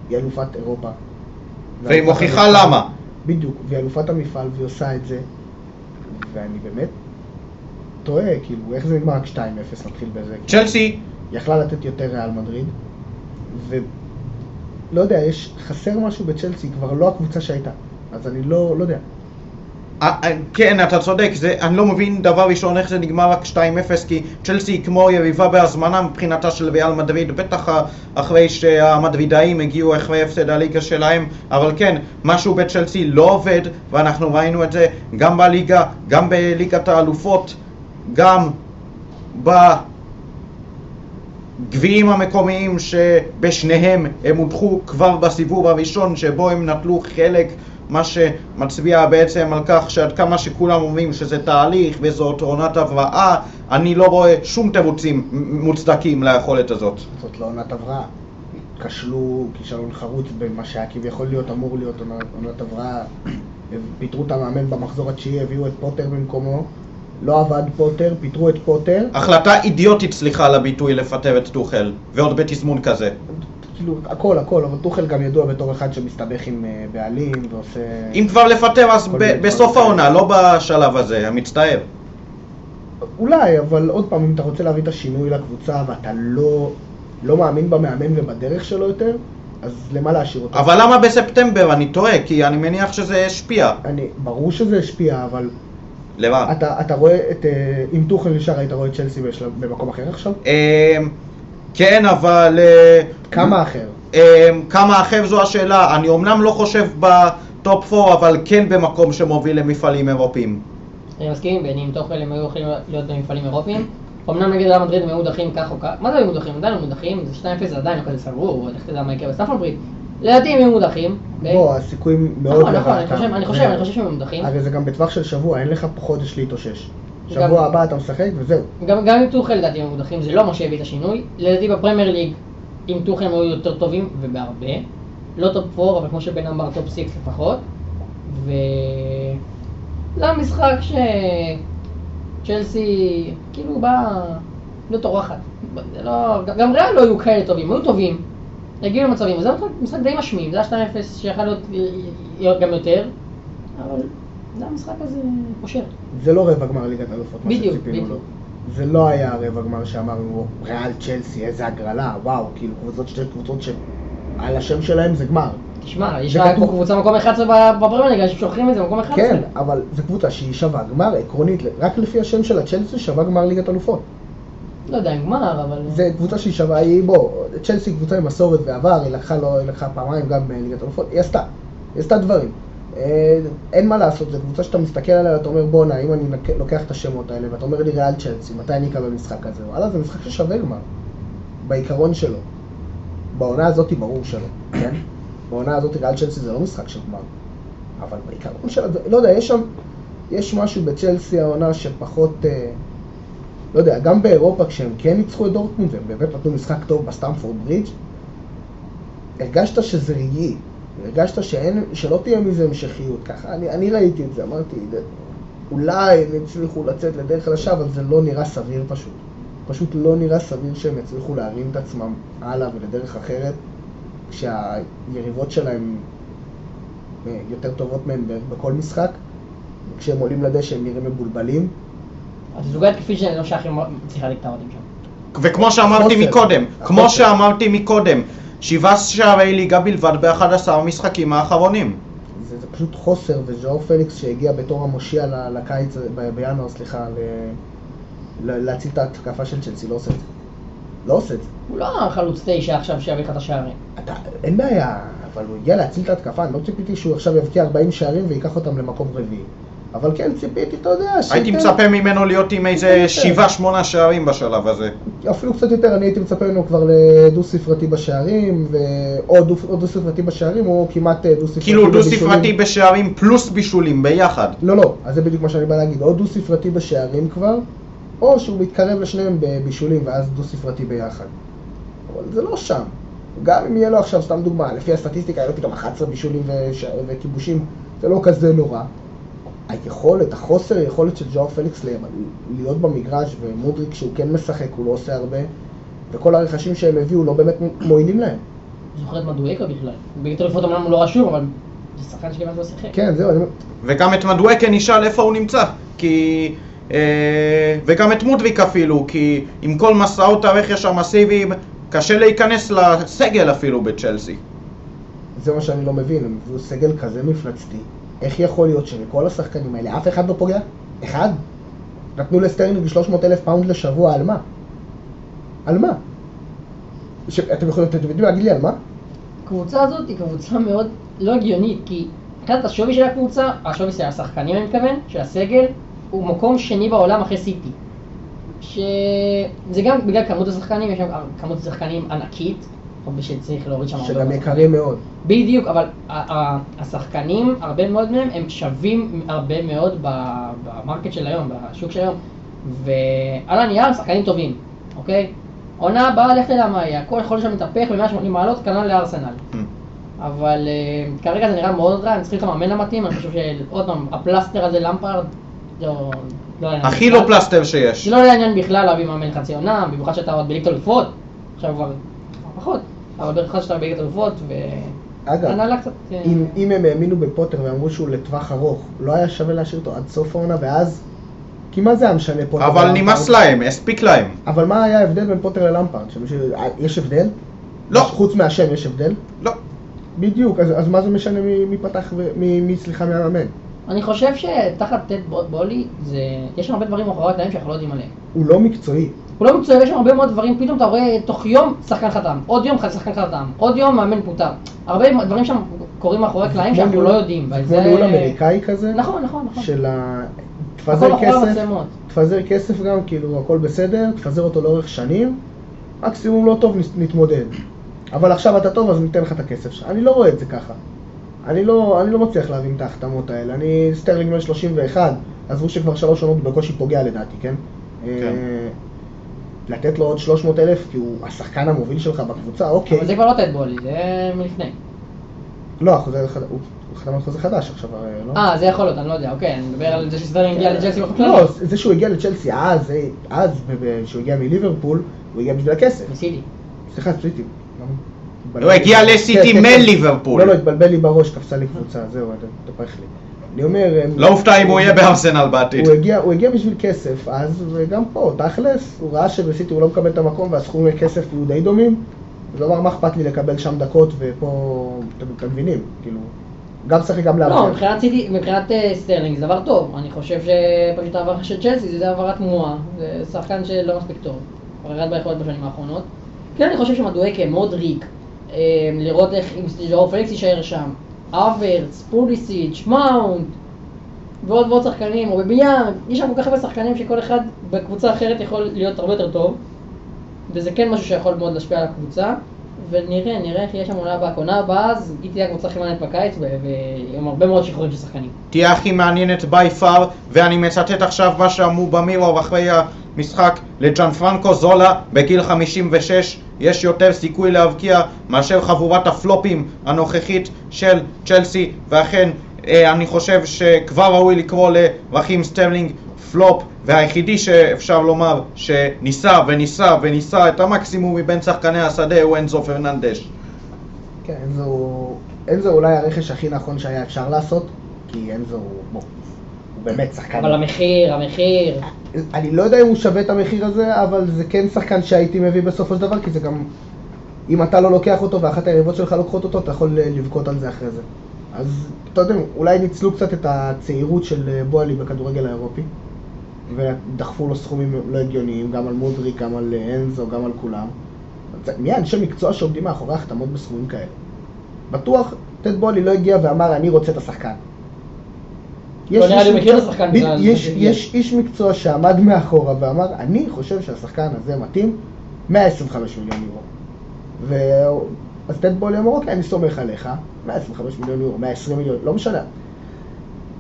היא אלופת אירופה. והיא מוכיחה. למה. בדיוק, והיא אלופת המפעל והיא עושה את זה, ואני באמת תוהה, כאילו, איך זה נגמר רק 2-0, נתחיל בזה. צ'לסי, יכלה לתת יותר ריאל מדריד, ולא יודע, יש, חסר משהו בצ'לסי, כבר לא הקבוצה שהייתה, אז אני לא, לא יודע. אה, כן, אתה צודק, זה, אני לא מבין דבר ראשון איך זה נגמר רק 2-0, כי צ'לסי היא כמו יריבה בהזמנה מבחינתה של ריאל מדריד, בטח אחרי שהמדרידאים הגיעו אחרי הפסד הליגה שלהם, אבל כן, משהו בצ'לסי לא עובד, ואנחנו ראינו את זה גם בליגה, גם בליגת האלופות, גם בגביעים המקומיים שבשניהם הם הודחו כבר בסיבוב הראשון שבו הם נטלו חלק מה שמצביע בעצם על כך שעד כמה שכולם אומרים שזה תהליך וזאת עונת הבראה, אני לא רואה שום תירוצים מוצדקים ליכולת הזאת. זאת לא עונת הבראה. כשלו כישלון חרוץ במה שהיה כביכול להיות אמור להיות עונת- הבראה. פיטרו את המאמן במחזור התשיעי, הביאו את פוטר במקומו. לא עבד פוטר, פיטרו את פוטר. החלטה אידיוטית, סליחה על הביטוי, לפטר את טוחל, ועוד בתזמון כזה. כאילו, הכל, הכל, אבל טוחל גם ידוע בתור אחד שמסתבך עם אה, בעלים ועושה... אם כבר לפטר אז ב- בסוף. העונה, לא בשלב הזה, מצטער. אולי, אבל עוד פעם, אם אתה רוצה להביא את השינוי לקבוצה ואתה לא, לא מאמין במאמן ובדרך שלו יותר, אז למה להשאיר אותו? אבל למה בספטמבר? אני טועה, כי אני מניח שזה השפיע. אני, ברור שזה השפיע, אבל למה? אתה, אתה רואה את... אה, אם טוחל נשאר, היית רואה את צ'לסי במקום אחר עכשיו? אמ, כן, אבל... אה, כמה אחר? אמ, כמה אחר זו השאלה. אני אומנם לא חושב בטופ 4, אבל כן במקום שמוביל למפעלים אירופיים. אני מסכים, בין, עם טוחל הם היו יכולים להיות במפעלים אירופיים. אמנם נגיד ריאל מדריד הם היו מודחים כך או כך, מה זה היו מודחים? עדיין לא מודחים, זה 2-0 זה עדיין לא כזה סגור, לך תדע מה יקרה בסטמפורד ברידג'. לדעתי הם יהיו מודחים. בוא, הסיכויים מאוד נכון, נכון, אני. חושב, אני חושב, אני חושב שהם מודחים. הרי זה גם בטווח של שבוע, אין לך חודש להתאושש. שבוע הבא אתה משחק וזהו. גם עם טוחל לדעתי הם מודחים, זה לא מה שהביא את השינוי. לדעתי בפרמייר ליג, עם טוחל הם היו יותר טובים, ובהרבה. לא top 4, אבל כמו שבן אמר, top 6 לפחות. ו... זה המשחק שצ'לסי כאילו בא להיות אורחת. זה לא... גם ריאל לא היו כאלה טובים, היו טובים. הגיעו למצבים, וזה משחק די משמים, זה היה 2-0 שיכול להיות להיות גם יותר, אבל זה המשחק הזה פושר. זה לא רבע גמר ליגת אלופות, מה שציפינו. לו. זה לא היה רבע גמר שאמרנו, ריאל צ'לסי, איזה הגרלה, וואו, כאילו קבוצות, שתי קבוצות שעל השם שלהם זה גמר. תשמע, יש פה קבוצה מקום 11 בפרמייר ליג, אנשים שוכחים את זה, מקום 11. כן, אבל זו קבוצה שהיא שווה גמר, עקרונית, רק לפי השם של הצ'לסי שווה גמר ליגת אלופות. לא יודע גמר, אבל... זה קבוצה שהיא שווה, היא בוא, צ'לסי קבוצה עם מסורת ועבר, היא לקחה, לא, היא לקחה פעמיים גם בליגת אלופות, היא עשתה, היא עשתה דברים. אה, אין מה לעשות, זו קבוצה שאתה מסתכל עליה ואתה אומר בואנה, אם אני לוקח את השמות האלה ואתה אומר לי ריאל צ'לסי, מתי אני אקבל משחק כזה? וואלה, זה משחק ששווה גמר, בעיקרון שלו. בעונה הזאת ברור שלא, כן? בעונה הזאת ריאל צ'לסי זה לא משחק של גמר, אבל בעיקרון שלה, לא יודע, יש שם, יש משהו בצ'לסי העונה שפחות... אה, לא יודע, גם באירופה כשהם כן ניצחו את דורטמונד והם באמת נתנו משחק טוב בסטמפורד ברידג', הרגשת שזה רגעי, הרגשת שאין, שלא תהיה מזה המשכיות, ככה אני, אני ראיתי את זה, אמרתי, "זה- אולי הם יצליחו לצאת לדרך חדשה, אבל זה לא נראה סביר פשוט. פשוט לא נראה סביר שהם יצליחו להרים את עצמם הלאה ולדרך אחרת, כשהיריבות שלהם אה, יותר טובות מהם בכל משחק, כשהם עולים לדשא הם נראים מבולבלים, אז זוגה התקפית שלהם לא שייכים, צריכה לקטוע אותם שם. וכמו שאמרתי החוסר. מקודם, כמו החוסר. שאמרתי מקודם, שבעה שערי ליגה בלבד ב-11 המשחקים האחרונים. זה, זה פשוט חוסר, וז'או פליקס שהגיע בתור המושיע ל- לקיץ, ב- בינואר, סליחה, ל- ל- להציל את ההתקפה של צ'לסי, לא עושה את זה. לא עושה את זה. הוא לא חלוץ תשע עכשיו שיביא לך את השערים. אתה, אין בעיה, אבל הוא הגיע להציל את ההתקפה, אני לא ציפיתי שהוא עכשיו יבקיע 40 שערים וייקח אותם למקום רביעי. אבל כן ציפיתי, אתה יודע, הייתי שייתן- מצפה ממנו להיות עם איזה יותר. שבעה שמונה שערים בשלב הזה. אפילו קצת יותר, אני הייתי מצפה ממנו כבר לדו ספרתי בשערים. או דו, או דו ספרתי בשערים, או כמעט אה, דו ספרתי כאילו דו בבישולים. ספרתי בשערים פלוס בישולים ביחד. לא, לא, אז זה בדיוק מה שאני בא להגיד, או דו ספרתי בשערים כבר, או שהוא מתקרב לשניהם בבישולים ואז דו ספרתי ביחד. אבל זה לא שם. גם אם יהיה לו עכשיו, סתם דוגמה, לפי הסטטיסטיקה, יהיה לו פתאום 11 בישולים וש... וכיבושים, זה לא כזה נורא. היכולת, החוסר היכולת של ג'ואר פליקס להיות במגרש, ומודריק שהוא כן משחק, הוא לא עושה הרבה, וכל הרכשים שהם הביאו לא באמת מועילים להם. זוכר את מדואקה בכלל. בגלל אליפות אמנם הוא לא רשום, אבל זה שחקן שכמעט לא שיחק. כן, זהו, אני... וגם את מדואקה נשאל איפה הוא נמצא. כי... אה, וגם את מודריק אפילו, כי עם כל מסעות הרכש המסיביים, קשה להיכנס לסגל אפילו בצ'לסי. זה מה שאני לא מבין, הם הביאו סגל כזה מפלצתי. איך יכול להיות שמכל השחקנים האלה אף אחד לא פוגע? אחד? נתנו לסטרלינג 300 אלף פאונד לשבוע, על מה? על מה? ש... אתם יכולים, אתם יודעים להגיד לי על מה? הקבוצה הזאת היא קבוצה מאוד לא הגיונית, כי מבחינת השווי של הקבוצה, השווי של השחקנים אני מתכוון, של הסגל, הוא מקום שני בעולם אחרי סיטי. שזה גם בגלל כמות השחקנים, יש שם כמות שחקנים ענקית, הרבה שצריך להוריד שם הרבה שגם מאוד יקרים מאוד. בדיוק, אבל השחקנים, הרבה מאוד מהם, הם שווים הרבה מאוד ב- במרקט של היום, בשוק של היום. ועל הנייר, שחקנים טובים, אוקיי? עונה הבאה, לך תדע מה יהיה, הכל יכול שם להתהפך ב-180 מעלות, כנ"ל לארסנל. אבל uh, כרגע זה נראה מאוד רע, הם צריכים את המאמן המתאים, אני חושב שעוד פעם, הפלסטר הזה, למפרד, לא... לא לעניין הכי. לא פלסטר שיש. זה לא לעניין בכלל להביא מאמן חצי עונה, במיוחד שאתה עוד בליגת אלופות, עכשיו כבר פחות, אבל במיוחד שאתה בליגת אלופות, ו... אגב, הנהלה קצת... אה, אם, אם הם האמינו בפוטר ואמרו שהוא לטווח ארוך, לא היה שווה להשאיר אותו עד סוף העונה, ואז... כי מה זה היה משנה פוטר אבל? נמאס להם, הספיק להם. אבל מה היה ההבדל בין פוטר ללמפרד? שמישהו... יש הבדל? לא. חוץ מהשם יש הבדל? לא. בדיוק, אז, אז מה זה משנה מי, מי פתח, ו- מי, מי סליחה מהמאמן? אני חושב שתחת טד בולי, זה... יש שם הרבה דברים מאחורי הקלעים שאנחנו לא יודעים עליהם. הוא לא מקצועי. הוא לא מקצועי, יש שם הרבה מאוד דברים, פתאום אתה רואה תוך יום שחקן חתם, עוד יום שחקן חתם, עוד יום מאמן פוטר. הרבה דברים שם קורים מאחורי הקלעים שאנחנו לא יודעים. כמו ניהול אמריקאי כזה, נכון, נכון, נכון. של ה... תפזר כסף. תפזר כסף גם, כאילו הכל בסדר, תפזר אותו לאורך שנים, מקסימום לא טוב, נתמודד. אבל עכשיו אתה טוב, אז ניתן לך את הכסף שלך. אני לא רואה את זה ככה. אני לא, אני לא מצליח להבין את ההחתמות האלה. אני, סטרלינג בן 31, עזבו שכבר שלוש עונות בקושי פוגע לדעתי, כן? אה, לתת לו עוד 300 אלף, כי הוא השחקן המוביל שלך בקבוצה, אוקיי. אבל זה כבר לא טד בולי, זה מלפני. לא, החוזה, חד- הוא חתם על חוזה חדש עכשיו, הרי, לא? אה, זה יכול להיות, אני לא יודע, אוקיי, אני מדבר על זה שסטרלינג הגיע לצ'לסי באופן כללי. לא, זה שהוא הגיע לצ'לסי אז, אה, אז, כשהוא הגיע מליברפול, הוא הגיע בשביל הכסף. ניסיתי. סליחה, סיטי. הוא הגיע לסיטי כן, כן, כן. מליברפול. לא, לא, התבלבל לי בראש, קפצה לי קבוצה, זהו, התהפך לי. אני אומר... לא אופתע אם הוא יהיה בארסנל בעתיד. הוא הגיע, הוא הגיע בשביל כסף, אז, וגם פה, תכלס, הוא ראה שבסיטי הוא לא מקבל את המקום והסכומי כסף יהיו די דומים, אז הוא אמר, מה אכפת לי לקבל שם דקות, ופה, אתם אתם מבינים, כאילו, גם צריך גם לא, להרוויח. מבחינת סיטי, מבחינת אה, סטרלינג זה דבר טוב. אני חושב שפשוט העברה של צ'לסי זה העברה תמוהה. זה שחקן שלא מספיק טוב. כבר ירד ביכולת בשנים האחרונות. כן, אני חושב שמדואקה, מודריק, אה, לראות איך אם ז'או פליקס יישאר שם, האברץ, פוליסיץ', מאונט, ועוד ועוד שחקנים, אובמיאנג, יש שם כל כך הרבה שחקנים שכל אחד בקבוצה אחרת יכול להיות הרבה יותר טוב. וזה כן משהו שיכול מאוד להשפיע על הקבוצה. ונראה, נראה איך יהיה שם עונה הבאה. עונה הבאה, אז היא תהיה הקבוצה הכי מעניינת בקיץ, ועם הרבה מאוד שחרורים של שחקנים. תהיה הכי מעניינת בי פאר, ואני מצטט עכשיו מה שאמרו במירור אחרי המשחק לג'אן פרנקו זולה בגיל 56 יש יותר סיכוי להבקיע מאשר חבורת הפלופים הנוכחית של צ'לסי ואכן אני חושב שכבר ראוי לקרוא לרחים סטרלינג פלופ והיחידי שאפשר לומר שניסה וניסה וניסה את המקסימום מבין שחקני השדה הוא אנזו פרננדש כן, אנזו, אנזו אולי הרכש הכי נכון שהיה אפשר לעשות, כי אנזו, בוא, הוא באמת שחקן. אבל המחיר, המחיר, אני לא יודע אם הוא שווה את המחיר הזה, אבל זה כן שחקן שהייתי מביא בסופו של דבר, כי זה גם... אם אתה לא לוקח אותו ואחת היריבות שלך לוקחות אותו, אתה יכול אה, לבכות על זה אחרי זה. אז אתה יודע, אולי ניצלו קצת את הצעירות של אה, בועלי בכדורגל האירופי, ודחפו לו סכומים לא הגיוניים, גם על מודריק, גם על אה, אנזו, גם על כולם. מי האנשי מקצוע שעומדים מאחורי החתמות בסכומים כאלה? בטוח, טד בועלי לא הגיע ואמר, אני רוצה את השחקן. לא נראה לי מכיר את יש איש מקצוע שעמד מאחורה ואמר, אני חושב שהשחקן הזה מתאים 125 מיליון יורו. אז טד בולי אמר, אוקיי, אני סומך עליך, 125 מיליון יורו, 120 מיליון, לא משנה.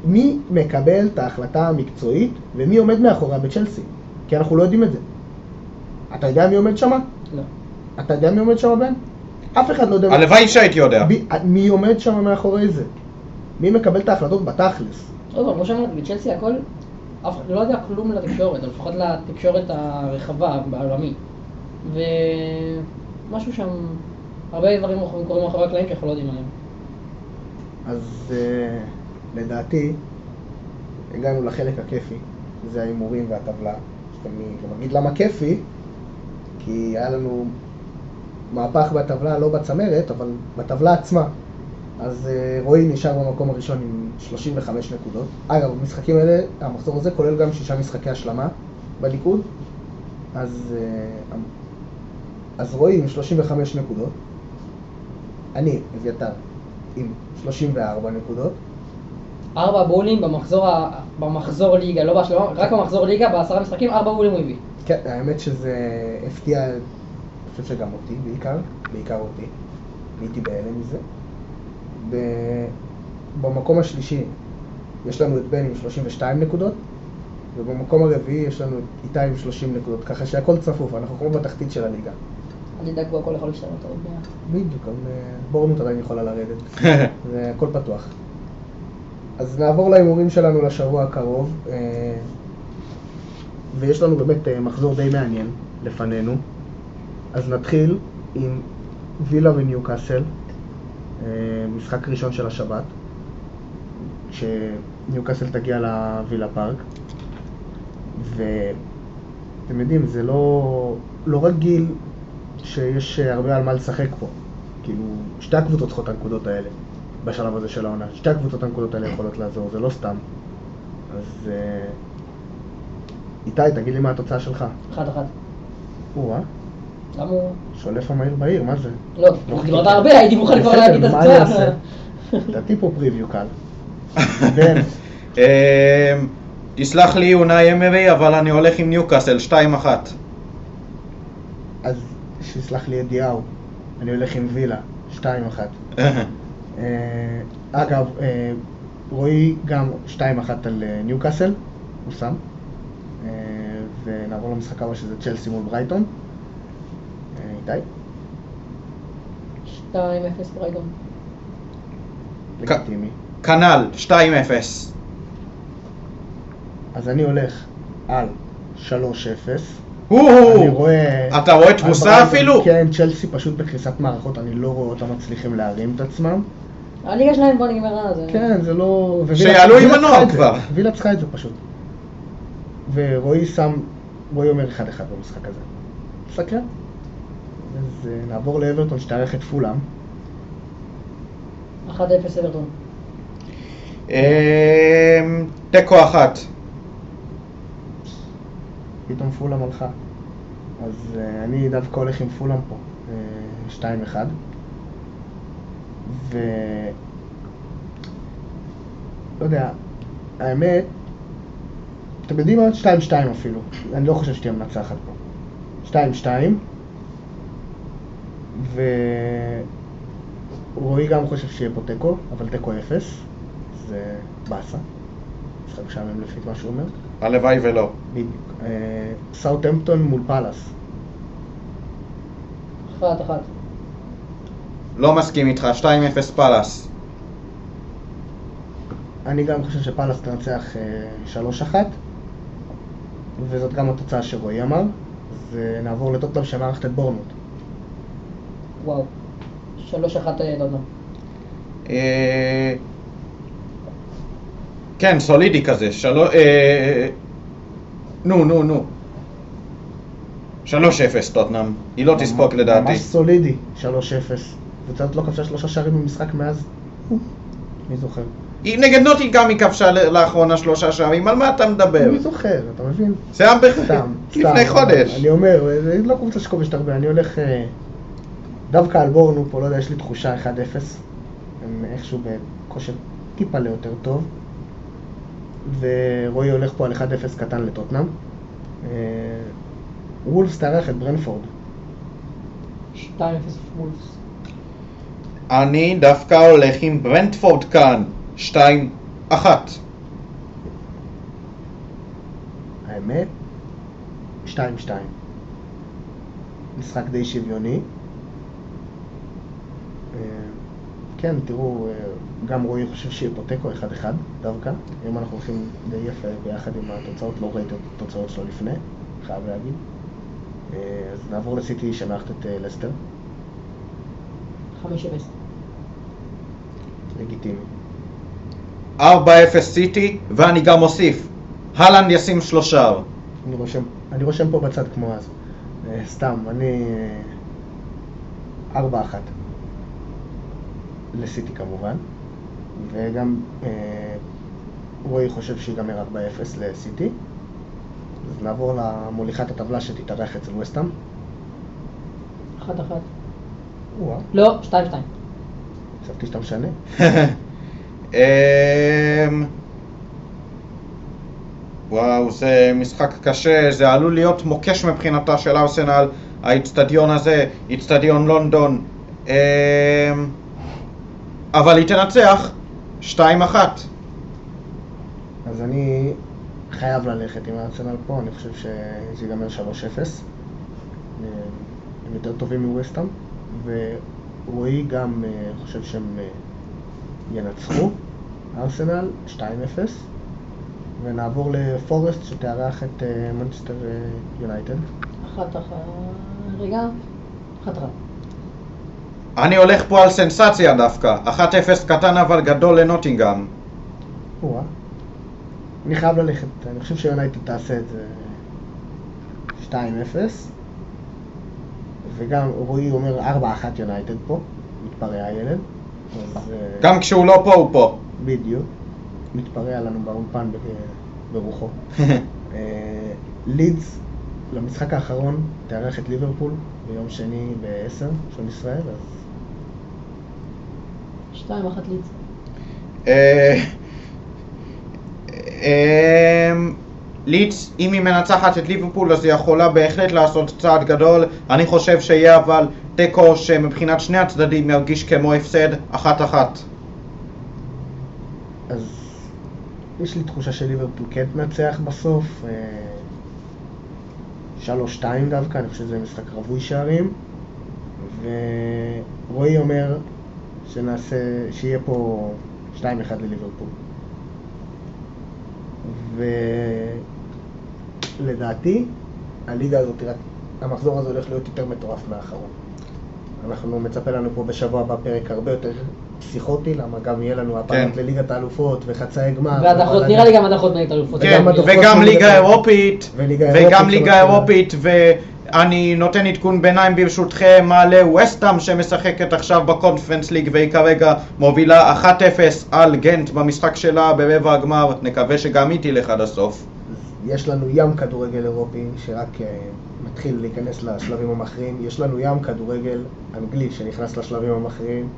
מי מקבל את ההחלטה המקצועית ומי עומד מאחוריה בצ'לסי? כי אנחנו לא יודעים את זה. אתה יודע מי עומד שם? לא. אתה יודע מי עומד שם, בן? אף אחד לא יודע. הלוואי שהייתי יודע. ב- מי עומד שם מאחורי זה? מי מקבל את ההחלטות בתכלס? עוד פעם, כמו שאמרתי, בצ'לסי הכל, אף אחד לא יודע כלום לתקשורת, או לפחות לתקשורת הרחבה בעולמי. ומשהו שם, הרבה דברים קורים מאחורי הקלעים שאנחנו לא יודעים עליהם. אז אה, לדעתי, הגענו לחלק הכיפי, זה ההימורים והטבלה. אני גם אגיד למה כיפי, כי היה לנו מהפך בטבלה, לא בצמרת, אבל בטבלה עצמה. אז אה, רועי נשאר במקום הראשון עם 35 נקודות. אגב, המשחקים האלה, המחזור הזה כולל גם שישה משחקי השלמה בליכוד. אז, אה, אז רועי עם 35 נקודות. אני, אביתר, עם 34 נקודות. ארבע בולים במחזור, ה- במחזור ליגה, לא בהשלמה, רק במחזור ליגה, בעשרה משחקים, ארבע בולים הוא הביא. כן, האמת שזה הפתיע, אני חושב שגם אותי בעיקר, בעיקר אותי. הייתי בהלם מזה. ב- במקום השלישי יש לנו את בן עם 32 נקודות, ובמקום הרביעי יש לנו את איתי עם 30 נקודות, ככה שהכל צפוף, אנחנו כמו בתחתית של הליגה. אל תדאג, פה הכל יכול להשתנות עוד מעט. בדיוק, אה, בורנות עדיין יכולה לרדת. זה הכל פתוח. אז נעבור להימורים שלנו לשבוע הקרוב, אה, ויש לנו באמת אה, מחזור די מעניין לפנינו. אז נתחיל עם וילה וניוקאסל, משחק ראשון של השבת, כשניוקאסל תגיע לווילה פארק. ואתם יודעים, זה לא, לא רגיל שיש אה, הרבה על מה לשחק פה. כאילו, שתי הקבוצות צריכות את הנקודות האלה בשלב הזה של העונה. שתי הקבוצות הנקודות האלה יכולות לעזור, זה לא סתם. אז אה, איתי, תגיד לי מה התוצאה שלך. אחד אחד. או-אה, למה הוא... שולף המהיר בהיר, מה זה? לא, דיברת הרבה, הייתי מוכן כבר להגיד את מה אני התוצאה. אעשה? נתתי פה פריוויו קל. בן, אמ, תסלח לי אונאי אמרי, אבל אני הולך עם ניוקאסל, 2-1. אז שיסלח לי אדיהו, אני הולך עם וילה, 2-1. אה, אגב, אה, רועי גם 2-1 על אה, ניוקאסל, הוא שם. אה, ונעבור למשחק הבא שזה צ'לסי מול ברייטון. אה, איתי? 2-0 ברייטון. לגיטימי. כנ"ל, 2-0. אז אני הולך על 3-0. אני רואה... אתה רואה תבוסה אפילו? כן, צ'לסי פשוט בקריסת מערכות, אני לא רואה אותם מצליחים להרים את עצמם. הליגה שלהם כבר נגמרה, זה... כן, זה לא... שיעלו עם זה. כבר. וילה צריכה את זה פשוט. ורועי שם, רועי אומר 1-1 במשחק הזה. סקרן. אז אה, נעבור לאברטון שתארח את פולאם. 1-0 אברטון. אמ, תיקו אחת. פתאום פולאם הלכה. אז אה, אני דווקא הולך עם פולאם פה, אה, 2-1. ו... לא יודע, האמת, אתם יודעים מה? 2-2 אפילו. אני לא חושב שתהיה מנצחת פה. 2-2. ורועי גם חושב שיהיה פה תיקו, אבל תיקו 0. זה באסה. משחק משעמם לפי מה שהוא אומר. הלוואי ולא. בדיוק. אה, סאוטהמפטון מול פאלאס. 1-1. לא מסכים איתך, 2-0 פאלאס. אני גם חושב שפאלאס תנצח אה, 3-1, וזאת גם התוצאה שרועי אמר. אז אה, נעבור לטוטנאם שמארחת את בורנמות'. וואו. 3-1 טוטנאם. אה, כן, סולידי כזה. אה, נו, נו, נו. 3-0 טוטנאם. היא לא תספוג לדעתי. ממש סולידי, 3-0. קבוצה הזאת לא כבשה שלושה שערים במשחק מאז. מי זוכר? היא נגד נוטינגאם היא כבשה לאחרונה שלושה שערים, על מה אתה מדבר? מי זוכר, אתה מבין? זה היה בח- סתם, לפני סתם. חודש. אני אומר, זה לא קבוצה שכובשת הרבה, אני הולך אה, דווקא על בורנו פה, לא יודע, יש לי תחושה 1-0. הם איכשהו בכושר טיפה ליותר טוב. ורועי הולך פה על 1-0 קטן לטוטנאם. אה, וולפס תארח את ברנפורד. 2-0 וולפס. אני דווקא הולך עם ברנדפורד כאן, 2-1. האמת, 2-2. משחק די שוויוני. כן, תראו, אה, גם רועי חושב שיהיה פה תיקו 1-1 דווקא. אם אנחנו הולכים די יפה ביחד עם התוצאות, לא ראיתי את התוצאות שלו לפני, חייב להגיד. אה, אז נעבור לסיטי שמארחת את אה, לסטר, 5-0. לגיטימי. 4-0 סיטי, ואני גם מוסיף, הלנד ישים שלושה. אני רושם, אני רושם פה בצד כמו אז. סתם, אני... אה, 4-1. לסיטי כמובן. וגם אה, רועי חושב שיגמר 4-0 לסיטי. אז נעבור למוליכת הטבלה שתתארח אצל וסטאם. 1-1. או-אה, לא, 2-2. חשבתי שאתה משנה. אמ, וואו, זה משחק קשה, זה עלול להיות מוקש מבחינתה של ארסנל, האיצטדיון הזה, איצטדיון לונדון, אמ, אבל היא תנצח 2-1. אז אני חייב ללכת עם הארסנל פה, אני חושב שזה ייגמר 3-0. אה, הם יותר טובים מווסטהאם, ורועי גם אה, חושב שהם אה, ינצחו, ארסנל 2-0, ונעבור לפורסט שתארח את מנצ'סטר יונייטד. 1-1. רגע. 1-1. אני הולך פה על סנסציה דווקא, 1-0 קטן אבל גדול לנוטינגאם. אני חייב ללכת, אני חושב שיונייטד תעשה את זה 2-0 וגם רועי אומר 4-1 יונייטד פה, מתפרע הילד. אז אה, גם כשהוא לא פה הוא פה. בדיוק, מתפרע לנו באולפן ברוחו. אה, לידס למשחק האחרון תארח את ליברפול ביום שני ב-10 של ישראל, אז 2-1 לידס. אה, אמ, לידס, אם היא מנצחת את ליברפול אז היא יכולה בהחלט לעשות צעד גדול. אני חושב שיהיה אבל תיקו שמבחינת שני הצדדים ירגיש כמו הפסד אחת-אחת. אז יש לי תחושה שליברפול כן תנצח בסוף. אה, 3-2 דווקא, אני חושב שזה משחק רווי שערים. ורועי אומר שנעשה, שיהיה פה 2-1 לליברפול. ולדעתי, הליגה הזאת, רק- המחזור הזה הולך להיות יותר מטורף מהאחרון. אנחנו מצפה לנו פה בשבוע הבא פרק הרבה יותר פסיכוטי, למה גם יהיה לנו הפעם כן. לליגת האלופות וחצאי גמר. והדחות, נראה אני- לי גם הדחות נגד אלופות. כן, וגם ליגה אירופית, וגם ליגה. אירופית, ואני נותן עדכון ביניים ברשותכם על וסטאם שמשחקת עכשיו בקונפרנס ליג והיא כרגע מובילה 1-0 על גנט במשחק שלה ברבע הגמר, נקווה שגם היא תלך עד הסוף. יש לנו ים כדורגל אירופי שרק uh, מתחיל להיכנס לשלבים המכריעים, יש לנו ים כדורגל אנגלי שנכנס לשלבים המכריעים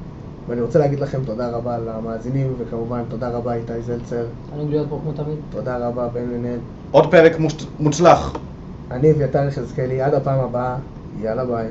ואני רוצה להגיד לכם תודה רבה למאזינים וכמובן תודה רבה איתי זלצר, תענוג להיות פה כמו תמיד. תודה רבה בן מנהל, עוד פרק מוצלח. אני אביתר יחזקאלי, עד הפעם הבאה, יאללה ביי.